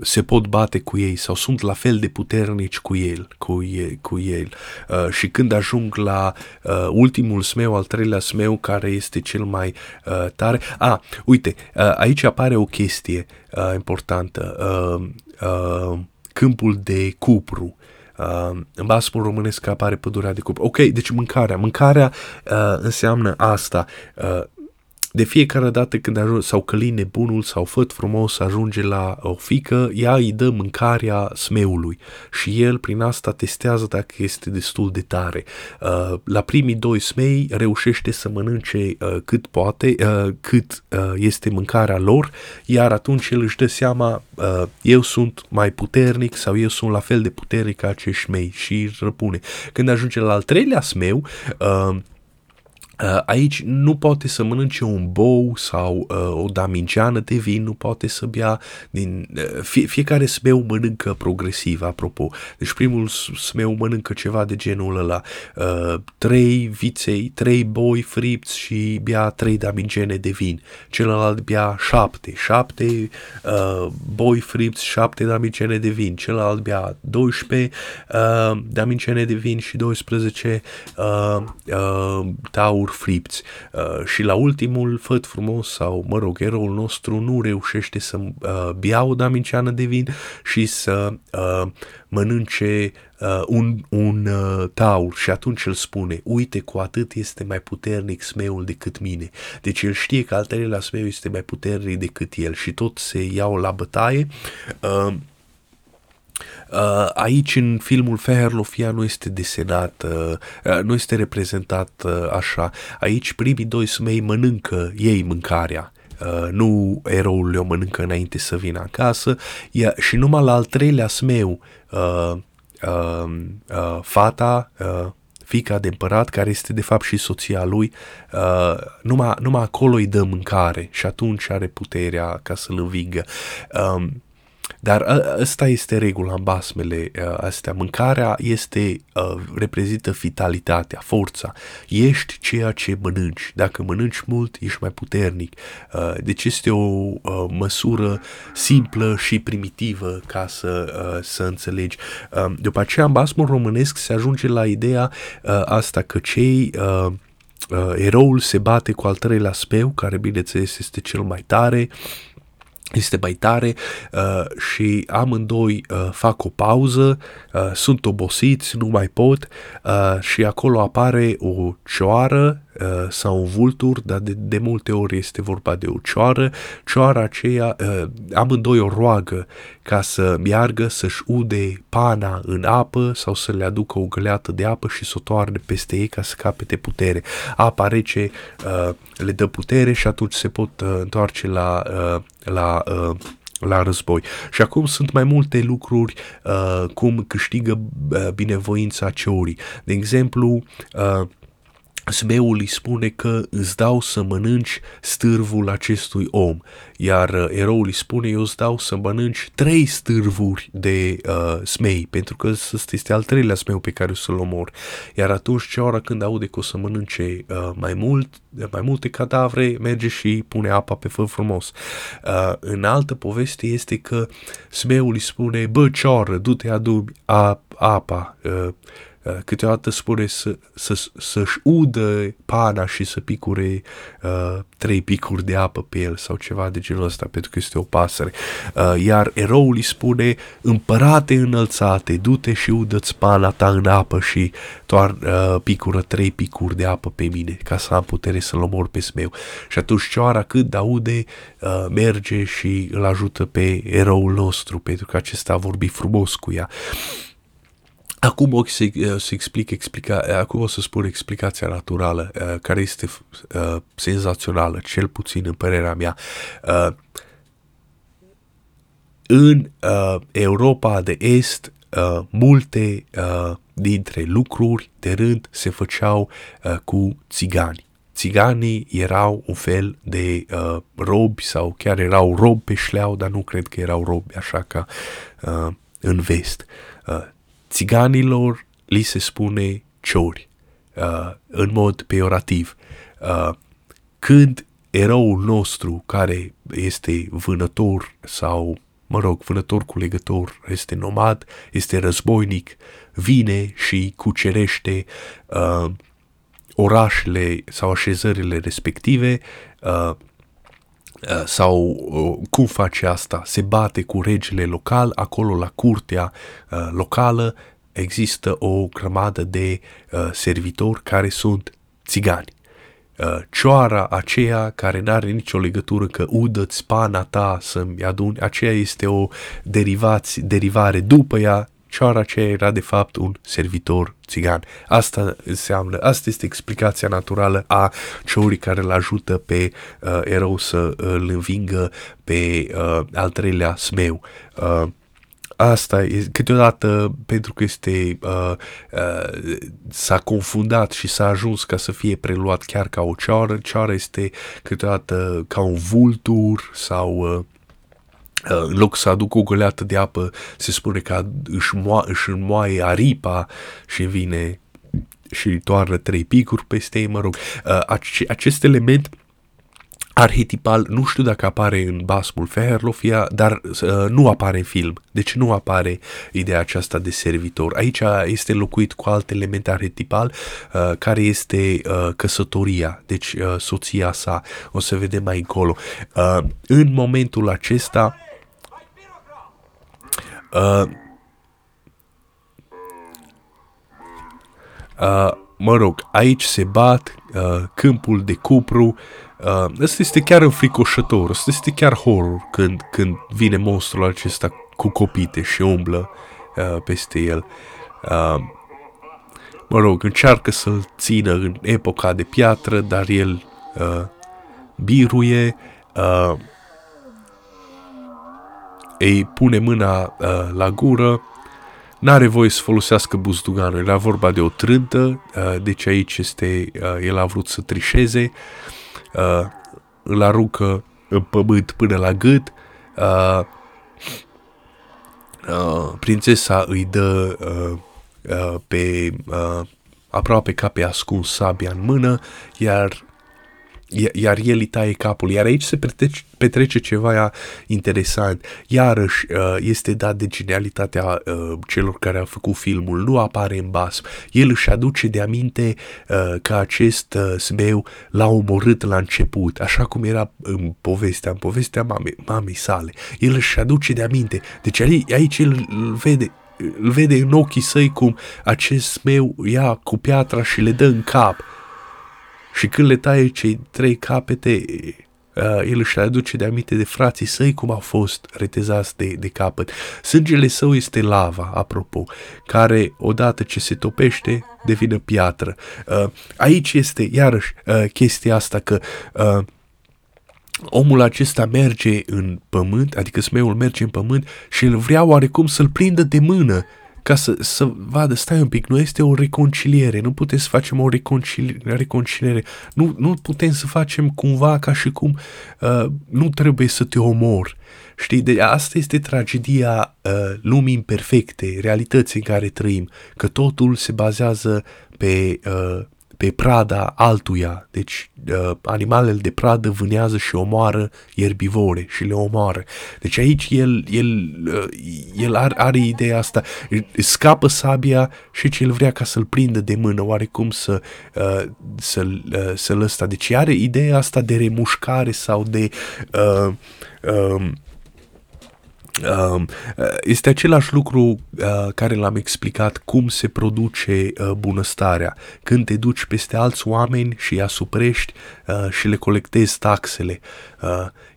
se pot bate cu ei sau sunt la fel de puternici cu el, cu el, cu el. Uh, și când ajung la uh, ultimul smeu, al treilea smeu, care este cel mai uh, tare. Ah, uite, uh, aici apare o chestie uh, importantă. Uh, uh, câmpul de cupru. Uh, în basmul românesc apare pădurea de cupru. Ok, deci mâncarea. Mâncarea uh, înseamnă asta. Uh, de fiecare dată când ajunge, sau călin nebunul sau făt frumos ajunge la o fică, ea îi dă mâncarea smeului și el prin asta testează dacă este destul de tare. Uh, la primii doi smei reușește să mănânce uh, cât poate, uh, cât este mâncarea lor, iar atunci el își dă seama, eu sunt mai puternic sau eu sunt la fel de puternic ca acești smei și răpune. Când ajunge la al treilea smeu, Uh, aici nu poate să mănânce un bou sau uh, o damingeană de vin, nu poate să bea din... Uh, fie, fiecare smeu mănâncă progresiv, apropo. Deci primul smeu mănâncă ceva de genul ăla. Uh, trei viței, trei boi fripți și bea trei damingene de vin. Celălalt bea șapte, șapte uh, boi fripți, șapte damingene de vin. Celălalt bea 12 uh, damingene de vin și 12 uh, uh, taur fripți uh, și la ultimul făt frumos sau, mă rog, eroul nostru nu reușește să uh, bea o daminceană de vin și să uh, mănânce uh, un, un uh, taur și atunci îl spune, uite cu atât este mai puternic smeul decât mine. Deci el știe că al treilea smeu este mai puternic decât el și tot se iau la bătaie. Uh, Uh, aici, în filmul Feherlofia, nu este desenat, uh, uh, nu este reprezentat uh, așa. Aici, primii doi smei mănâncă ei mâncarea. Uh, nu eroul le-o mănâncă înainte să vină acasă ia, și numai la al treilea smeu uh, uh, uh, fata uh, fica de împărat, care este de fapt și soția lui, uh, numai, numai acolo îi dă mâncare și atunci are puterea ca să-l învingă. Um, dar ăsta este regula în basmele astea. Mâncarea este, reprezintă vitalitatea, forța. Ești ceea ce mănânci. Dacă mănânci mult, ești mai puternic. Deci este o măsură simplă și primitivă ca să, să înțelegi. După aceea, în basmul românesc se ajunge la ideea asta că cei eroul se bate cu al treilea speu, care bineînțeles este cel mai tare, uh, este mai tare uh, și amândoi uh, fac o pauză, uh, sunt obosiți, nu mai pot uh, și acolo apare o cioară Uh, sau un vultur, dar de, de multe ori este vorba de o cioară. Cioara aceea, uh, amândoi o roagă ca să meargă, să-și ude pana în apă sau să le aducă o găleată de apă și să o toarne peste ei ca să capete putere. Apa rece uh, le dă putere și atunci se pot uh, întoarce la, uh, la uh, la război. Și acum sunt mai multe lucruri uh, cum câștigă uh, binevoința ceorii. De exemplu, uh, Zmeul îi spune că îți dau să mănânci stârvul acestui om, iar uh, eroul îi spune eu îți dau să mănânci trei stârvuri de uh, smei, pentru că ăsta este al treilea smeu pe care o să-l omor. Iar atunci, ce ora când aude că o să mănânce uh, mai mult, mai multe cadavre, merge și pune apa pe fă frumos. Uh, în altă poveste este că smeul îi spune, bă, cioră, du-te adu apa, uh, Uh, câteodată spune să, să, să-și udă pana și să picure uh, trei picuri de apă pe el sau ceva de genul ăsta, pentru că este o pasăre. Uh, iar eroul îi spune, împărate înălțate, du-te și udă-ți pana ta în apă și toar, uh, picură trei picuri de apă pe mine, ca să am putere să-l omor pe smeu. Și atunci cioara cât aude, uh, merge și îl ajută pe eroul nostru, pentru că acesta a vorbit frumos cu ea. Acum o să, uh, să explic explica, uh, acum o să spun explicația naturală, uh, care este uh, senzațională, cel puțin în părerea mea. Uh, în uh, Europa de Est, uh, multe uh, dintre lucruri de rând se făceau uh, cu țigani. Țiganii erau un fel de uh, robi sau chiar erau robi pe șleau, dar nu cred că erau robi așa ca uh, în vest. Uh, țiganilor li se spune ciori uh, în mod peorativ. Uh, când eroul nostru, care este vânător sau, mă rog, vânător cu legător, este nomad, este războinic, vine și cucerește uh, orașele sau așezările respective, uh, uh sau uh, cum face asta? Se bate cu regele local, acolo la curtea uh, locală există o grămadă de uh, servitori care sunt țigani. Uh, cioara aceea care nu are nicio legătură că udă-ți pana ta să-mi aduni, aceea este o derivați, derivare după ea, cioara aceea era de fapt un servitor țigan. Asta înseamnă, asta este explicația naturală a ciorii care îl ajută pe uh, erou să îl învingă pe uh, al treilea smeu. Uh, asta e, câteodată pentru că este uh, uh, s-a confundat și s-a ajuns ca să fie preluat chiar ca o ceară, ceară este câteodată ca un vultur sau uh, uh în loc să aducă o găleată de apă, se spune că își, mo- își înmoaie aripa și vine și toarnă trei picuri peste ei, mă rog. Uh, acest element arhetipal, nu știu dacă apare în basmul Feherlofia, dar uh, nu apare în film. Deci nu apare ideea aceasta de servitor. Aici este locuit cu alt element arhetipal, uh, care este uh, căsătoria, deci uh, soția sa. O să vedem mai încolo. Uh, în momentul acesta, uh, uh, mă rog, aici se bat uh, câmpul de cupru, Uh, asta este chiar înfricoșător, asta este chiar horror când, când vine monstrul acesta cu copite și umblă uh, peste el. Uh, mă rog, încearcă să-l țină în epoca de piatră, dar el uh, biruie, uh, îi pune mâna uh, la gură, n-are voie să folosească buzduganul, era vorba de o trântă, uh, deci aici este, uh, el a vrut să trișeze, uh, îl aruncă în pământ până la gât, uh, uh, prințesa îi dă uh, uh, pe uh, aproape ca pe ascuns sabia în mână, iar iar el îi taie capul. Iar aici se petrece, petrece ceva interesant. Iarăși uh, este dat de genialitatea uh, celor care au făcut filmul. Nu apare în basm. El își aduce de aminte uh, că acest smeu l-a omorât la început, așa cum era în povestea, în povestea mamei, mamei sale. El își aduce de aminte. Deci aici el îl vede îl vede în ochii săi cum acest smeu ia cu piatra și le dă în cap și când le taie cei trei capete, uh, el își aduce de aminte de frații săi cum au fost retezați de, de capăt. Sângele său este lava, apropo, care odată ce se topește devine piatră. Uh, aici este iarăși uh, chestia asta că uh, omul acesta merge în pământ, adică smeul merge în pământ și el vrea oarecum să-l prindă de mână ca să, să vadă, stai un pic, nu este o reconciliere, nu putem să facem o reconciliere, reconciliere. Nu, nu putem să facem cumva ca și cum uh, nu trebuie să te omor. Știi, de asta este tragedia uh, lumii imperfecte, realității în care trăim, că totul se bazează pe uh, pe prada altuia. Deci uh, animalele de pradă vânează și omoară ierbivore și le omoară. Deci aici el, el, uh, el are, are ideea asta, scapă sabia și ce el vrea ca să-l prindă de mână, oarecum să, uh, să-l, uh, să-l ăsta. Deci are ideea asta de remușcare sau de... Uh, uh, Um, uh, este același lucru uh, care l-am explicat cum se produce uh, bunăstarea. Când te duci peste alți oameni și îi asuprești și le colectezi taxele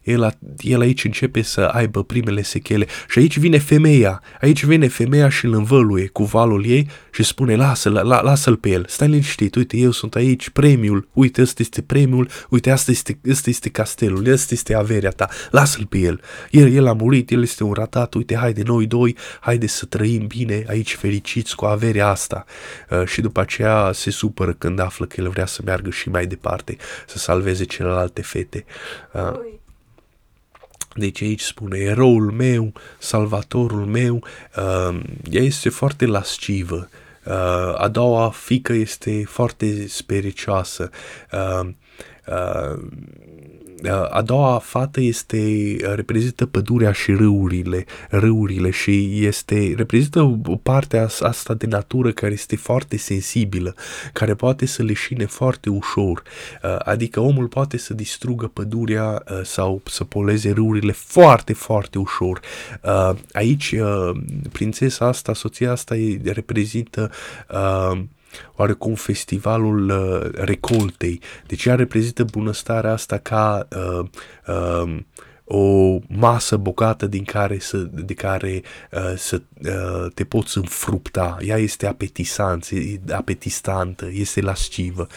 el, el aici începe să aibă primele sechele. Și aici vine femeia, aici vine femeia și îl învăluie cu valul ei și spune lasă-l, la, lasă-l pe el, stai liniștit, uite eu sunt aici, premiul, uite ăsta este premiul, uite asta este, ăsta este castelul, ăsta este averea ta, lasă-l pe el, el, el a murit, el este un ratat, uite haide noi doi, haide să trăim bine aici fericiți cu averea asta. Uh, și după aceea se supără când află că el vrea să meargă și mai departe, să salveze celelalte fete. Uh, deci aici spune, eroul meu, salvatorul meu, uh, ea este foarte lascivă, Uh, a doua fică este foarte spericioasă. Uh, uh, a doua fată este, reprezintă pădurea și râurile, râurile și este, reprezintă o parte asta de natură care este foarte sensibilă, care poate să leșine foarte ușor, adică omul poate să distrugă pădurea sau să poleze râurile foarte, foarte ușor. Aici, prințesa asta, soția asta reprezintă oarecum festivalul uh, recoltei. Deci ea reprezintă bunăstarea asta ca uh, uh, o masă bogată din care să, de care uh, să uh, te poți înfrupta. Ea este apetisantă, apetistantă, este lascivă.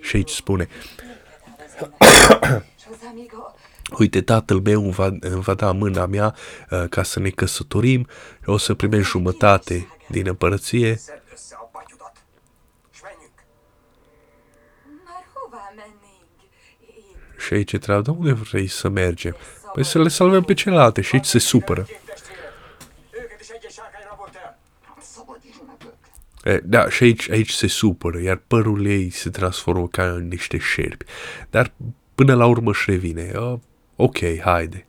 Și aici spune Uite, tatăl meu îmi va, îmi va da mâna mea uh, ca să ne căsătorim, o să primești jumătate din împărăție Și aici treaba, de unde vrei să mergem? Păi să le salvăm pe celelalte și aici se supără. E, da, și aici, aici se supără, iar părul ei se transformă ca în niște șerpi. Dar până la urmă își revine. Uh, ok, haide.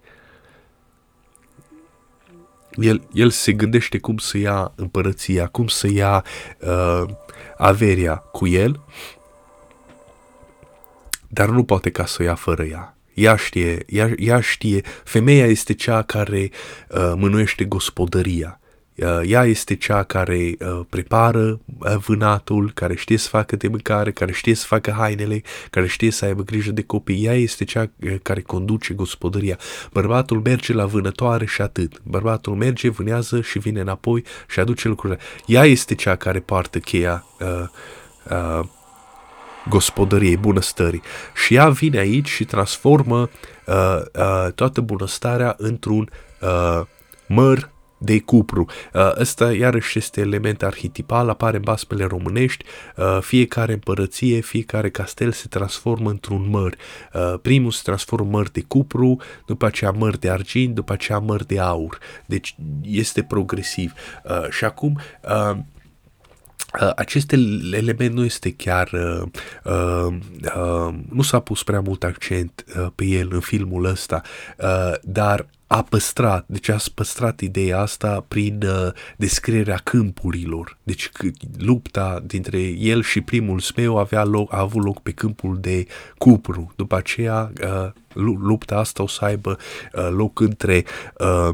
El, el se gândește cum să ia împărăția, cum să ia uh, averia cu el dar nu poate ca să o ia fără ea. Ea știe, ea, ea știe, femeia este cea care uh, mânuiește gospodăria. Uh, ea este cea care uh, prepară uh, vânatul, care știe să facă de mâncare, care știe să facă hainele, care știe să aibă grijă de copii. Ea este cea uh, care conduce gospodăria. Bărbatul merge la vânătoare și atât. Bărbatul merge, vânează și vine înapoi și aduce lucrurile. Ea este cea care poartă cheia uh, uh, gospodăriei, bunăstării. Și ea vine aici și transformă uh, uh, toată bunăstarea într-un uh, măr de cupru. Uh, ăsta iarăși este element arhetipal, apare în basmele românești, uh, fiecare împărăție, fiecare castel se transformă într-un măr. Uh, primul se transformă măr de cupru, după aceea măr de argint, după aceea măr de aur. Deci este progresiv. Uh, și acum uh, Uh, acest element nu este chiar, uh, uh, uh, nu s-a pus prea mult accent uh, pe el în filmul ăsta, uh, dar a păstrat, deci a păstrat ideea asta prin uh, descrierea câmpurilor. Deci lupta dintre el și primul smeu avea loc, a avut loc pe câmpul de Cupru. După aceea, uh, lupta asta o să aibă uh, loc între uh,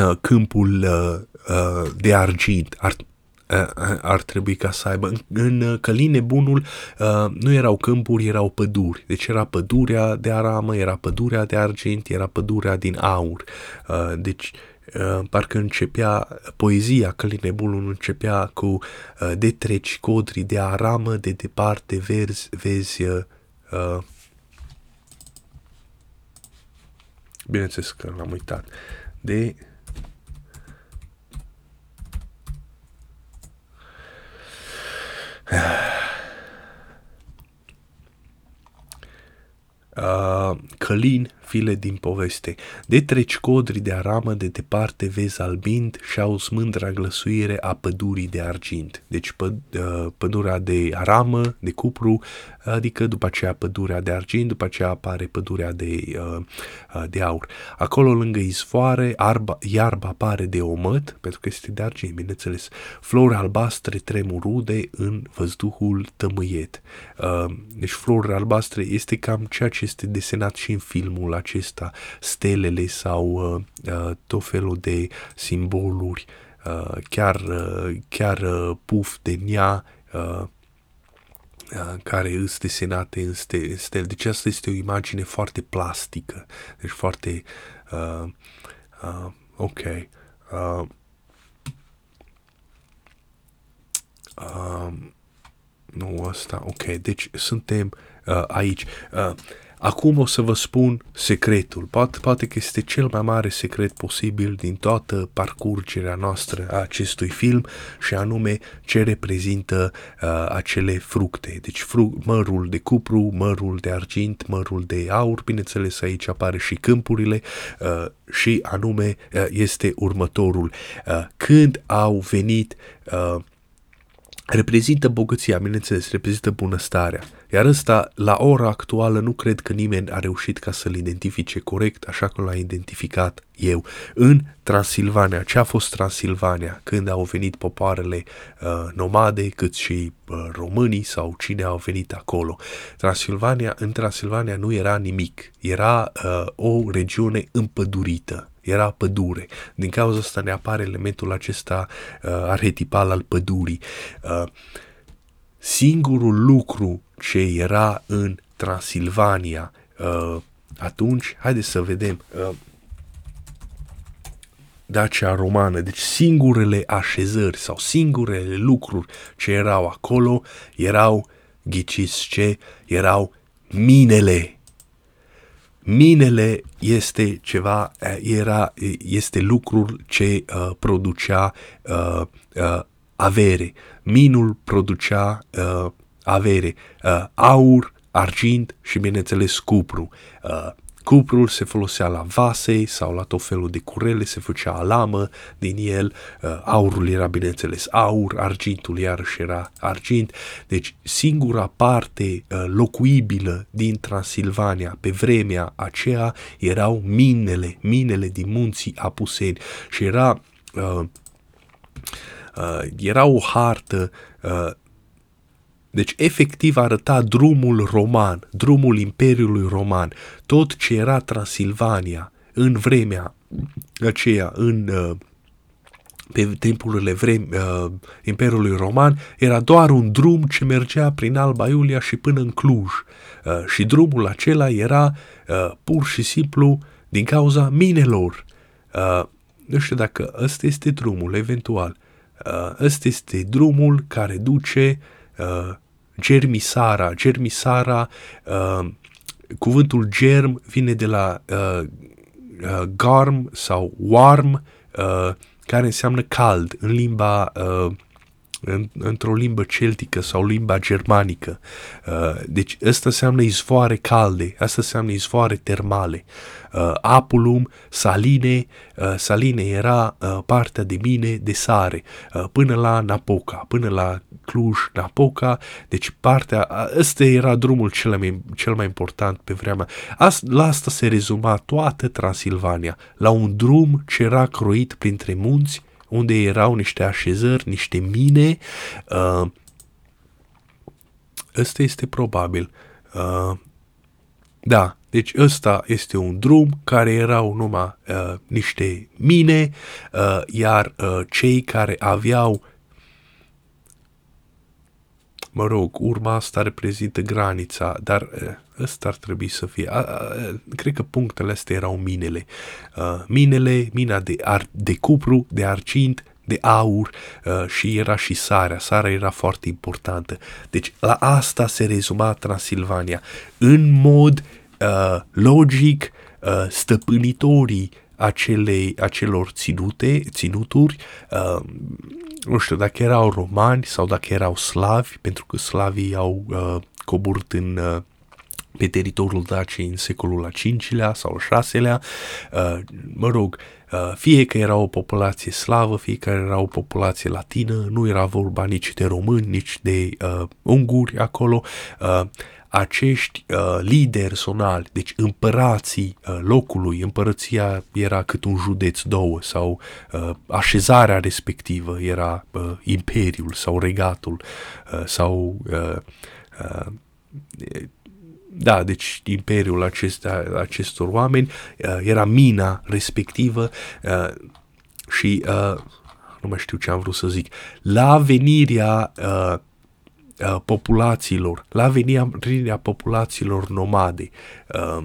uh, câmpul uh, uh, de argint, ar, ar trebui ca să aibă. În Căline Bunul nu erau câmpuri, erau păduri. Deci era pădurea de aramă, era pădurea de argint, era pădurea din aur. Deci parcă începea poezia Căline Bunul începea cu de treci codri de aramă, de departe vezi, vezi bineînțeles că l-am uitat. De Uh, Călin, file din poveste, de treci codri de aramă de departe vezi albind și au smândra glăsuire a pădurii de argint. Deci pă, uh, pădurea de aramă, de cupru, adică după aceea pădurea de argint, după aceea apare pădurea de, uh, uh, de aur. Acolo lângă izvoare, arba, iarba apare de omăt, pentru că este de argint, bineînțeles. Flori albastre tremurude în văzduhul tămâiet. Uh, deci flori albastre este cam ceea ce este desenat și în filmul acesta, stelele sau uh, uh, tot felul de simboluri, uh, chiar, uh, chiar uh, puf de nia, uh, uh, care îs desenate în stele. Deci asta este o imagine foarte plastică, deci foarte uh, uh, ok. Uh, uh, nu asta, ok, deci suntem uh, aici. Uh, Acum o să vă spun secretul. Poate, poate că este cel mai mare secret posibil din toată parcurgerea noastră a acestui film și anume ce reprezintă uh, acele fructe. Deci fru- mărul de cupru, mărul de argint, mărul de aur, bineînțeles aici apare și câmpurile uh, și anume uh, este următorul. Uh, când au venit uh, reprezintă bogăția, bineînțeles, reprezintă bunăstarea. Iar ăsta, la ora actuală, nu cred că nimeni a reușit ca să-l identifice corect, așa cum l-a identificat eu. În Transilvania, ce a fost Transilvania când au venit popoarele uh, nomade, cât și uh, românii sau cine au venit acolo. Transilvania, în Transilvania nu era nimic, era uh, o regiune împădurită era pădure. Din cauza asta ne apare elementul acesta uh, arhetipal al pădurii. Uh, singurul lucru ce era în Transilvania uh, atunci, haideți să vedem, uh, Dacia romană, deci singurele așezări sau singurele lucruri ce erau acolo erau, ghiciți ce, erau minele Minele este ceva, era, este lucrul ce uh, producea uh, uh, avere. Minul producea uh, avere. Uh, aur, argint și, bineînțeles, cupru. Uh, Cuprul se folosea la vase sau la tot felul de curele, se făcea alamă din el, uh, aurul era bineînțeles aur, argintul iarăși era argint, deci singura parte uh, locuibilă din Transilvania pe vremea aceea erau minele, minele din munții Apuseni și era, uh, uh, era o hartă uh, deci efectiv arăta drumul roman, drumul Imperiului Roman, tot ce era Transilvania în vremea aceea, în uh, pe timpurile vrem, uh, Imperiului Roman, era doar un drum ce mergea prin Alba Iulia și până în Cluj. Uh, și drumul acela era uh, pur și simplu din cauza minelor. Uh, nu știu dacă ăsta este drumul, eventual. Uh, ăsta este drumul care duce uh, germisara. Germisara, uh, cuvântul germ vine de la uh, uh, garm sau warm, uh, care înseamnă cald în limba uh, în, într-o limbă celtică sau limba germanică. Uh, deci asta înseamnă izvoare calde, asta înseamnă izvoare termale. Uh, apulum, saline, uh, saline era uh, partea de mine de sare, uh, până la Napoca, până la Cluj, Napoca, deci partea, ăsta era drumul cel mai, cel mai important pe vremea. As, la asta se rezuma toată Transilvania, la un drum ce era croit printre munți, unde erau niște așezări, niște mine. Uh, ăsta este probabil. Uh, da, deci ăsta este un drum care erau numai uh, niște mine, uh, iar uh, cei care aveau mă rog, urma asta reprezintă granița, dar ăsta ar trebui să fie. A, a, cred că punctele astea erau minele. Uh, minele, mina de, ar, de cupru, de argint, de aur uh, și era și sarea. Sarea era foarte importantă. Deci la asta se rezuma Transilvania. În mod uh, logic, uh, stăpânitorii acelei, acelor ținute, ținuturi uh, nu știu dacă erau romani sau dacă erau slavi, pentru că slavii au uh, coborât în uh, pe teritoriul Daciei în secolul al V-lea sau al VI-lea, uh, mă rog, uh, fie că era o populație slavă, fie că era o populație latină, nu era vorba nici de români, nici de uh, unguri acolo, uh, acești uh, lideri sonali, deci împărații uh, locului, împărăția era cât un județ, două, sau uh, așezarea respectivă era uh, imperiul sau regatul, uh, sau uh, uh, da, deci imperiul acesta, acestor oameni uh, era mina respectivă uh, și uh, nu mai știu ce am vrut să zic, la venirea uh, uh, populațiilor, la venirea populațiilor nomade, uh,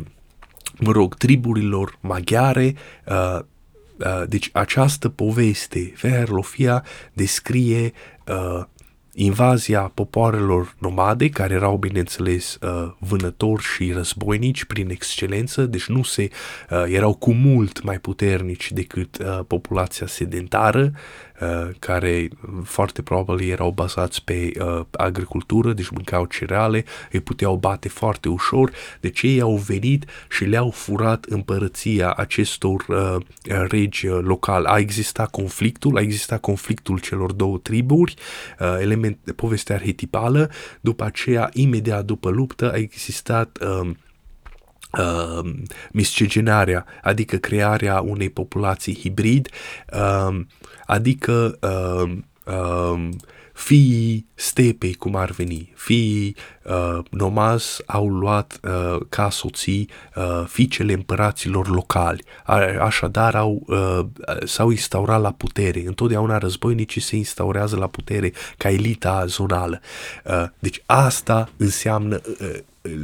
mă rog, triburilor maghiare, uh, uh, deci această poveste, Verlofia, descrie uh, invazia popoarelor nomade, care erau, bineînțeles, uh, vânători și războinici prin excelență, deci nu se, uh, erau cu mult mai puternici decât uh, populația sedentară uh, care foarte probabil erau bazați pe uh, agricultură, deci mâncau cereale, îi puteau bate foarte ușor, deci ei au venit și le-au furat împărăția acestor uh, regi locali. A existat conflictul, a existat conflictul celor două triburi, uh, element, povestea arhetipală, după aceea, imediat după luptă, a existat uh, uh, miscigenarea, adică crearea unei populații hibrid, uh, adică uh, uh, fiii stepei, cum ar veni, fiii uh, nomaz au luat uh, ca soții uh, fiicele împăraților locali, a, așadar au, uh, s-au instaurat la putere. Întotdeauna războinicii se instaurează la putere ca elita zonală. Uh, deci asta înseamnă uh,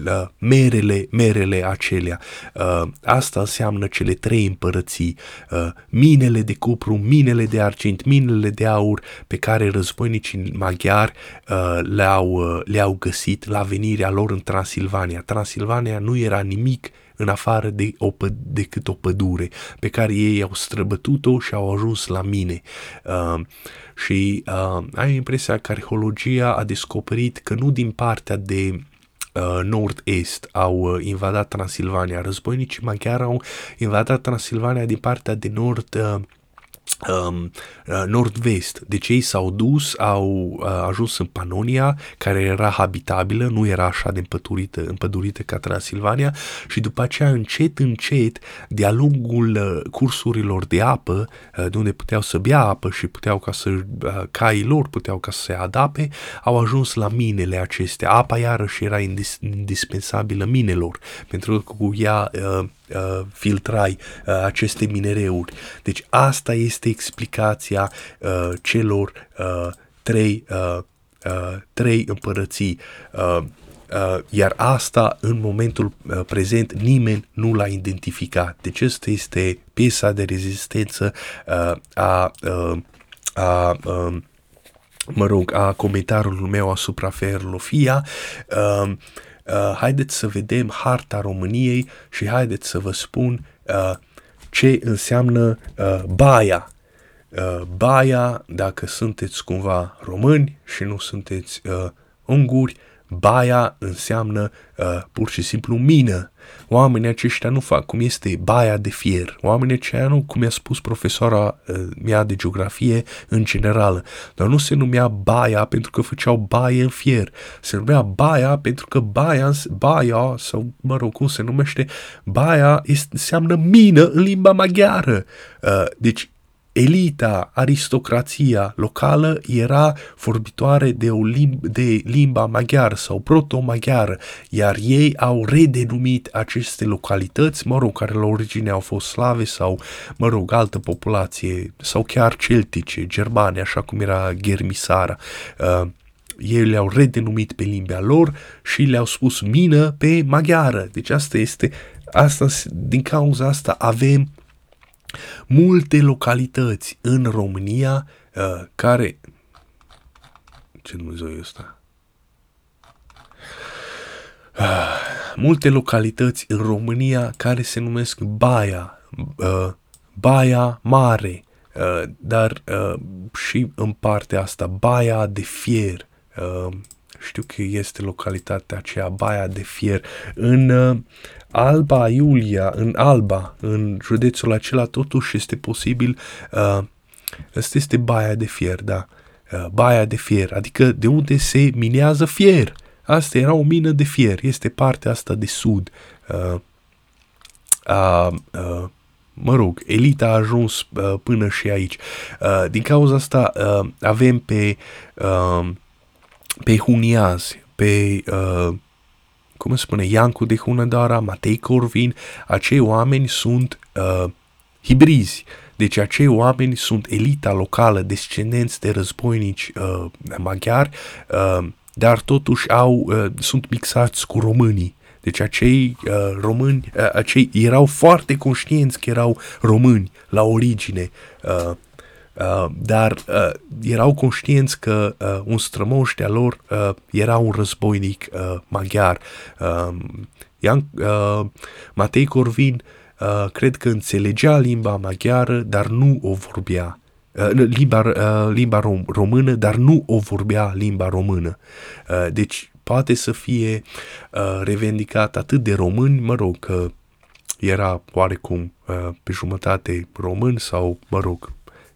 la merele, merele acelea. Uh, asta înseamnă cele trei împărății, uh, minele de cupru, minele de argint, minele de aur pe care războinicii maghiari uh, le-au, uh, le-au găsit la venirea lor în Transilvania. Transilvania nu era nimic în afară de o, decât o pădure pe care ei au străbătut-o și au ajuns la mine. Uh, și uh, ai impresia că arheologia a descoperit că nu din partea de uh, nord-est au uh, invadat Transilvania. Războinicii maghiari au invadat Transilvania din partea de nord uh, um, uh, nord-vest. Deci ei s-au dus, au uh, ajuns în Panonia, care era habitabilă, nu era așa de împădurită, împădurită ca Transilvania și după aceea încet, încet, de-a lungul uh, cursurilor de apă, uh, de unde puteau să bea apă și puteau ca să, uh, caii lor puteau ca să se adape, au ajuns la minele acestea. Apa iarăși era indis- indispensabilă minelor, pentru că cu ea uh, uh, filtrai uh, aceste minereuri. Deci asta este explicația uh, celor uh, trei, uh, uh, trei împărății. Uh, Uh, iar asta în momentul uh, prezent nimeni nu l-a identificat. Deci asta este piesa de rezistență uh, a, uh, a uh, mă rog, a comentariului meu asupra Ferlofia. Uh, uh, haideți să vedem harta României și haideți să vă spun uh, ce înseamnă uh, Baia. Uh, Baia, dacă sunteți cumva români și nu sunteți uh, unguri, Baia înseamnă uh, pur și simplu mină. Oamenii aceștia nu fac cum este baia de fier. Oamenii aceia nu, cum mi-a spus profesoara uh, mea de geografie în general, dar nu se numea baia pentru că făceau baie în fier. Se numea baia pentru că baia, baia sau mă rog cum se numește, baia este, înseamnă mină în limba maghiară. Uh, deci elita, aristocrația locală era vorbitoare de, o limb- de limba maghiară sau proto-maghiară, iar ei au redenumit aceste localități, mă rog, care la origine au fost slave sau, mă rog, altă populație, sau chiar celtice, germane, așa cum era Ghermisara. Uh, ei le-au redenumit pe limba lor și le-au spus mină pe maghiară. Deci asta este, asta, din cauza asta avem multe localități în România uh, care... Ce Dumnezeu e ăsta? Uh, multe localități în România care se numesc Baia, uh, Baia Mare, uh, dar uh, și în partea asta Baia de Fier, uh, știu că este localitatea aceea, Baia de Fier, în uh, Alba Iulia, în Alba, în județul acela, totuși este posibil, uh, asta este Baia de Fier, da, uh, Baia de Fier, adică de unde se minează fier. Asta era o mină de fier, este partea asta de sud. Uh, uh, uh, mă rog, elita a ajuns uh, până și aici. Uh, din cauza asta uh, avem pe uh, pe Huniazi, pe, uh, cum se spune, Iancu de Hunădara, Matei Corvin, acei oameni sunt uh, hibrizi. Deci acei oameni sunt elita locală, descendenți de războinici uh, maghiari, uh, dar totuși au, uh, sunt mixați cu românii. Deci acei uh, români, uh, acei erau foarte conștienți că erau români la origine. Uh, Uh, dar uh, erau conștienți că uh, un strămoș de-a lor uh, era un războinic uh, maghiar. Uh, Ian, uh, Matei Corvin uh, cred că înțelegea limba maghiară, dar nu o vorbea. uh, limba, uh, limba rom- română, dar nu o vorbea limba română. Uh, deci poate să fie uh, revendicat atât de români, mă rog, că era oarecum uh, pe jumătate român sau, mă rog,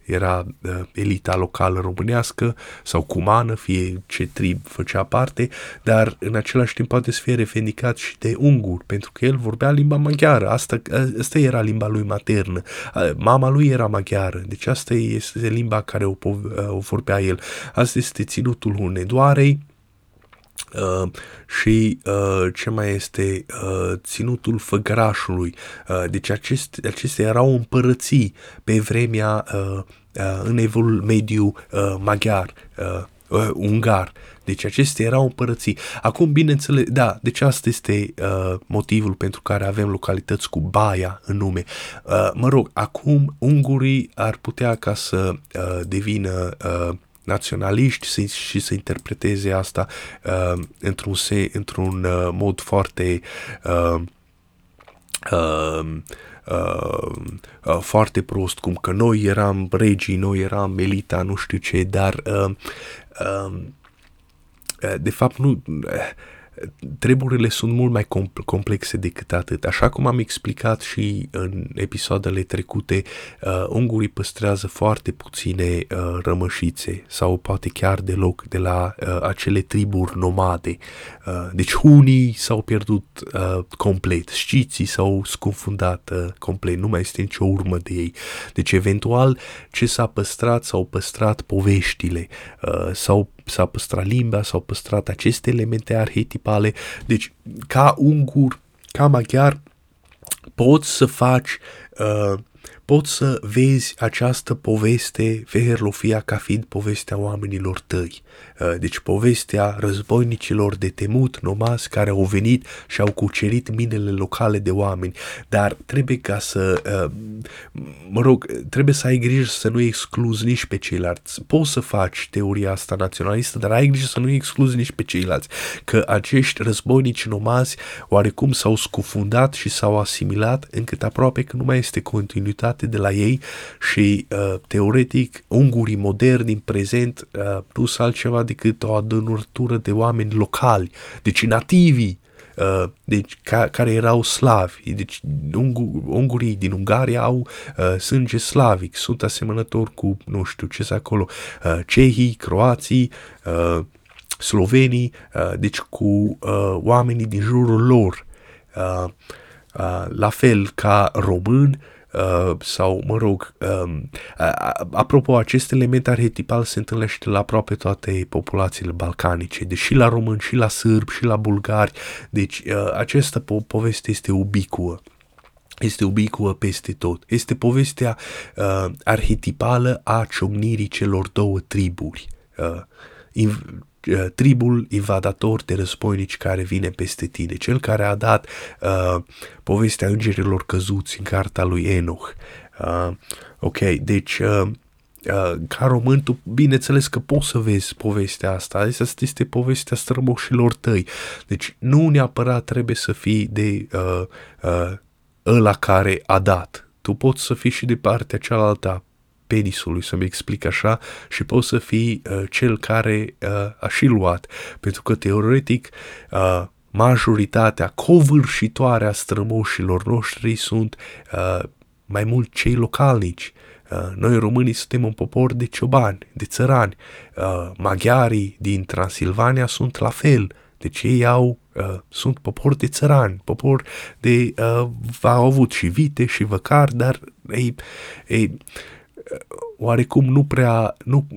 era uh, elita locală românească sau cumană, fie ce trib făcea parte, dar în același timp poate să fie revendicat și de ungur, pentru că el vorbea limba maghiară, asta, asta era limba lui maternă, uh, mama lui era maghiară, deci asta este limba care o, uh, o vorbea el. Asta este ținutul Hunedoarei, Uh, și uh, ce mai este uh, ținutul făgărașului. Uh, deci aceste, acestea erau împărății pe vremea uh, uh, în evul mediu uh, maghiar, uh, uh, ungar. Deci acestea erau împărății. Acum, bineînțeles, da, deci asta este uh, motivul pentru care avem localități cu Baia în nume. Uh, mă rog, acum ungurii ar putea ca să uh, devină uh, naționaliști să, și să interpreteze asta uh, într-un, se, într-un uh, mod foarte uh, uh, uh, uh, foarte prost, cum că noi eram regii, noi eram elita, nu știu ce, dar uh, uh, de fapt nu... Uh, treburile sunt mult mai complexe decât atât. Așa cum am explicat și în episoadele trecute, uh, ungurii păstrează foarte puține uh, rămășițe sau poate chiar deloc de la uh, acele triburi nomade. Uh, deci unii s-au pierdut uh, complet, sciții s-au scufundat uh, complet, nu mai este nicio urmă de ei. Deci eventual ce s-a păstrat, s-au păstrat poveștile, uh, s-au s-a păstrat limba, s-au păstrat aceste elemente arhetipale. Deci, ca ungur, ca maghiar, poți să faci uh, poți să vezi această poveste, Veherlofia, ca fiind povestea oamenilor tăi. Uh, deci povestea războinicilor de temut, nomazi, care au venit și au cucerit minele locale de oameni. Dar trebuie ca să, uh, mă rog, trebuie să ai grijă să nu excluzi nici pe ceilalți. Poți să faci teoria asta naționalistă, dar ai grijă să nu excluzi nici pe ceilalți. Că acești războinici nomazi oarecum s-au scufundat și s-au asimilat încât aproape că nu mai este continuitate date de la ei și uh, teoretic ungurii moderni din prezent uh, nu sunt altceva decât o adănurtură de oameni locali, deci nativi, Uh, deci, ca, care erau slavi. Deci, ungu, ungurii din Ungaria au uh, sânge slavic, sunt asemănători cu, nu știu ce acolo, uh, cehii, croații, uh, slovenii, uh, deci cu uh, oamenii din jurul lor. Uh, uh, la fel ca români, Uh, sau, mă rog, um, uh, apropo, acest element arhetipal se întâlnește la aproape toate populațiile balcanice, deși la români, și la sârbi, și la bulgari, deci uh, această po- poveste este ubicuă este ubicuă peste tot. Este povestea uh, arhetipală a ciocnirii celor două triburi. Uh, Uh, tribul invadator de războinici care vine peste tine, cel care a dat uh, povestea îngerilor căzuți în carta lui Enoch. Uh, ok, deci uh, uh, ca român, tu bineînțeles că poți să vezi povestea asta. Asta este povestea strămoșilor tăi. Deci nu neapărat trebuie să fii de uh, uh, ăla care a dat. Tu poți să fii și de partea cealaltă penisului, să-mi explic așa, și poți să fii uh, cel care uh, a și luat. Pentru că, teoretic, uh, majoritatea covârșitoare a strămoșilor noștri sunt uh, mai mult cei localnici. Uh, noi românii suntem un popor de ciobani, de țărani. Uh, maghiarii din Transilvania sunt la fel. Deci ei au, uh, sunt popor de țărani, popor de, uh, au avut și vite și văcar, dar ei, ei, oarecum nu prea, nu,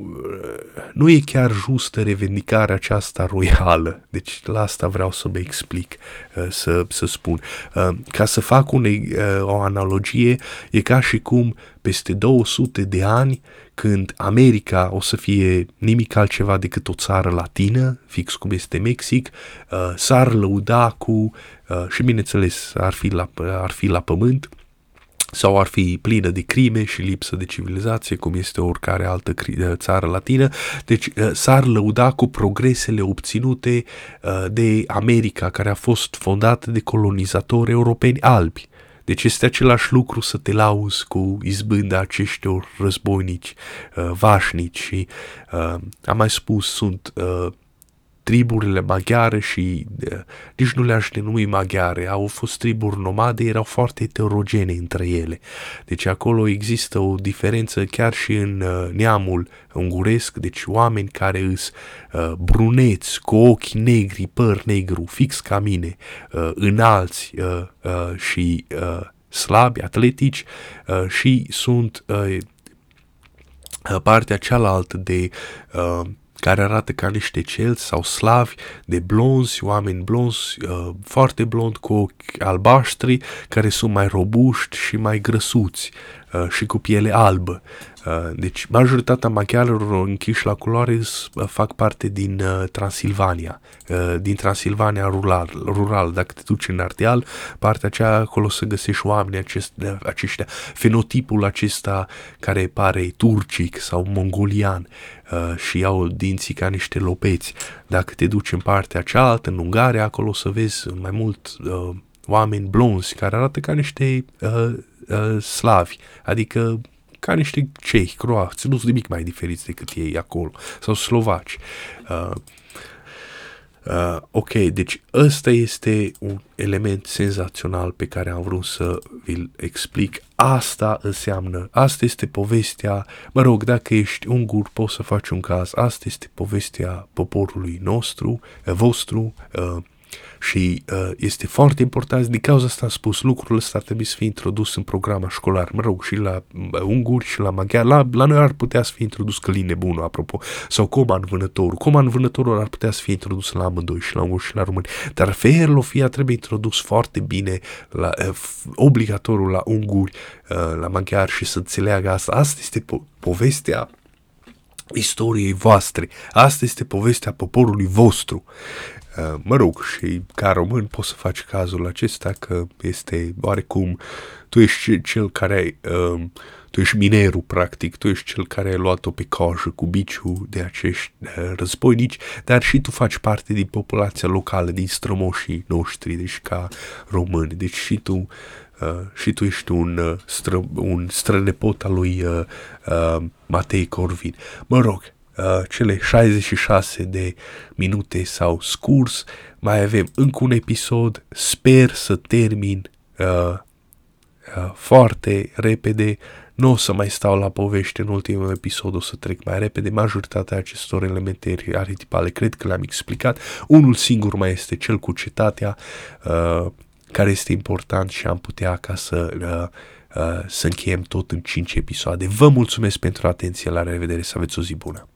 nu e chiar justă revendicarea aceasta royală. Deci la asta vreau să mă explic, uh, să, să spun. Uh, ca să fac une, uh, o analogie, e ca și cum peste 200 de ani, când America o să fie nimic altceva decât o țară latină, fix cum este Mexic, s-ar lăuda cu, și bineînțeles ar fi la, ar fi la pământ, sau ar fi plină de crime și lipsă de civilizație, cum este oricare altă eh, țară latină. Deci eh, s-ar lăuda cu progresele obținute eh, de America, care a fost fondată de colonizatori europeni albi. Deci este același lucru să te lauzi cu izbânda aceștior războinici uh, vașnici și uh, am mai spus, sunt uh, triburile maghiare și uh, nici nu le-aș denumi maghiare, au fost triburi nomade, erau foarte heterogene între ele. Deci acolo există o diferență chiar și în uh, neamul unguresc, deci oameni care îs uh, bruneți, cu ochi negri, păr negru, fix ca mine, uh, înalți uh, uh, și uh, slabi, atletici uh, și sunt uh, partea cealaltă de uh, care arată ca niște celți sau slavi de blonzi, oameni blonzi, uh, foarte blond cu ochi albaștri, care sunt mai robuști și mai grăsuți. uh, și cu piele albă. Uh, deci majoritatea maghiarilor închiși la culoare uh, fac parte din uh, Transilvania, din Transilvania rural, rural. Dacă te duci în Ardeal, partea aceea acolo să găsești oameni acest, aceștia, fenotipul acesta care pare turcic sau mongolian și au dinții ca niște lopeți. Dacă te duci în partea cealaltă, în Ungaria, acolo să vezi mai mult oameni blonzi care arată ca niște uh, uh, slavi, adică ca niște cehi, croați, nu sunt nimic mai diferiți decât ei acolo, sau slovaci. Uh, Uh, ok, deci ăsta este un element senzațional pe care am vrut să vi-l explic. Asta înseamnă, asta este povestea, mă rog, dacă ești ungur poți să faci un caz, asta este povestea poporului nostru, vostru, uh, și uh, este foarte important, din cauza asta am spus, lucrul ăsta ar trebui să fie introdus în programa școlar, mă rog, și la uh, unguri și la maghiari, la, la noi ar putea să fie introdus căline bună, apropo, sau coman vânătorul, coman vânătorul ar putea să fie introdus la amândoi, și la unguri și la români, dar feierlofia trebuie introdus foarte bine, la, uh, obligatoriu la unguri, uh, la maghiari și să înțeleagă asta, asta este po- povestea istoriei voastre. Asta este povestea poporului vostru. Uh, mă rog, și ca român poți să faci cazul acesta că este oarecum, tu ești cel care, uh, tu ești minerul practic, tu ești cel care a luat-o pe cojă cu biciu de acești uh, războinici, dar și tu faci parte din populația locală, din strămoșii noștri, deci ca români, deci și tu Uh, și tu ești un, uh, stră, un strănepot al lui uh, uh, Matei Corvin. Mă rog, uh, cele 66 de minute s-au scurs, mai avem încă un episod, sper să termin uh, uh, foarte repede, nu o să mai stau la povești în ultimul episod, o să trec mai repede, majoritatea acestor elemente arhetipale cred că le-am explicat, unul singur mai este cel cu cetatea, uh, care este important și am putea ca să, uh, uh, să încheiem tot în 5 episoade. Vă mulțumesc pentru atenție, la revedere, să aveți o zi bună!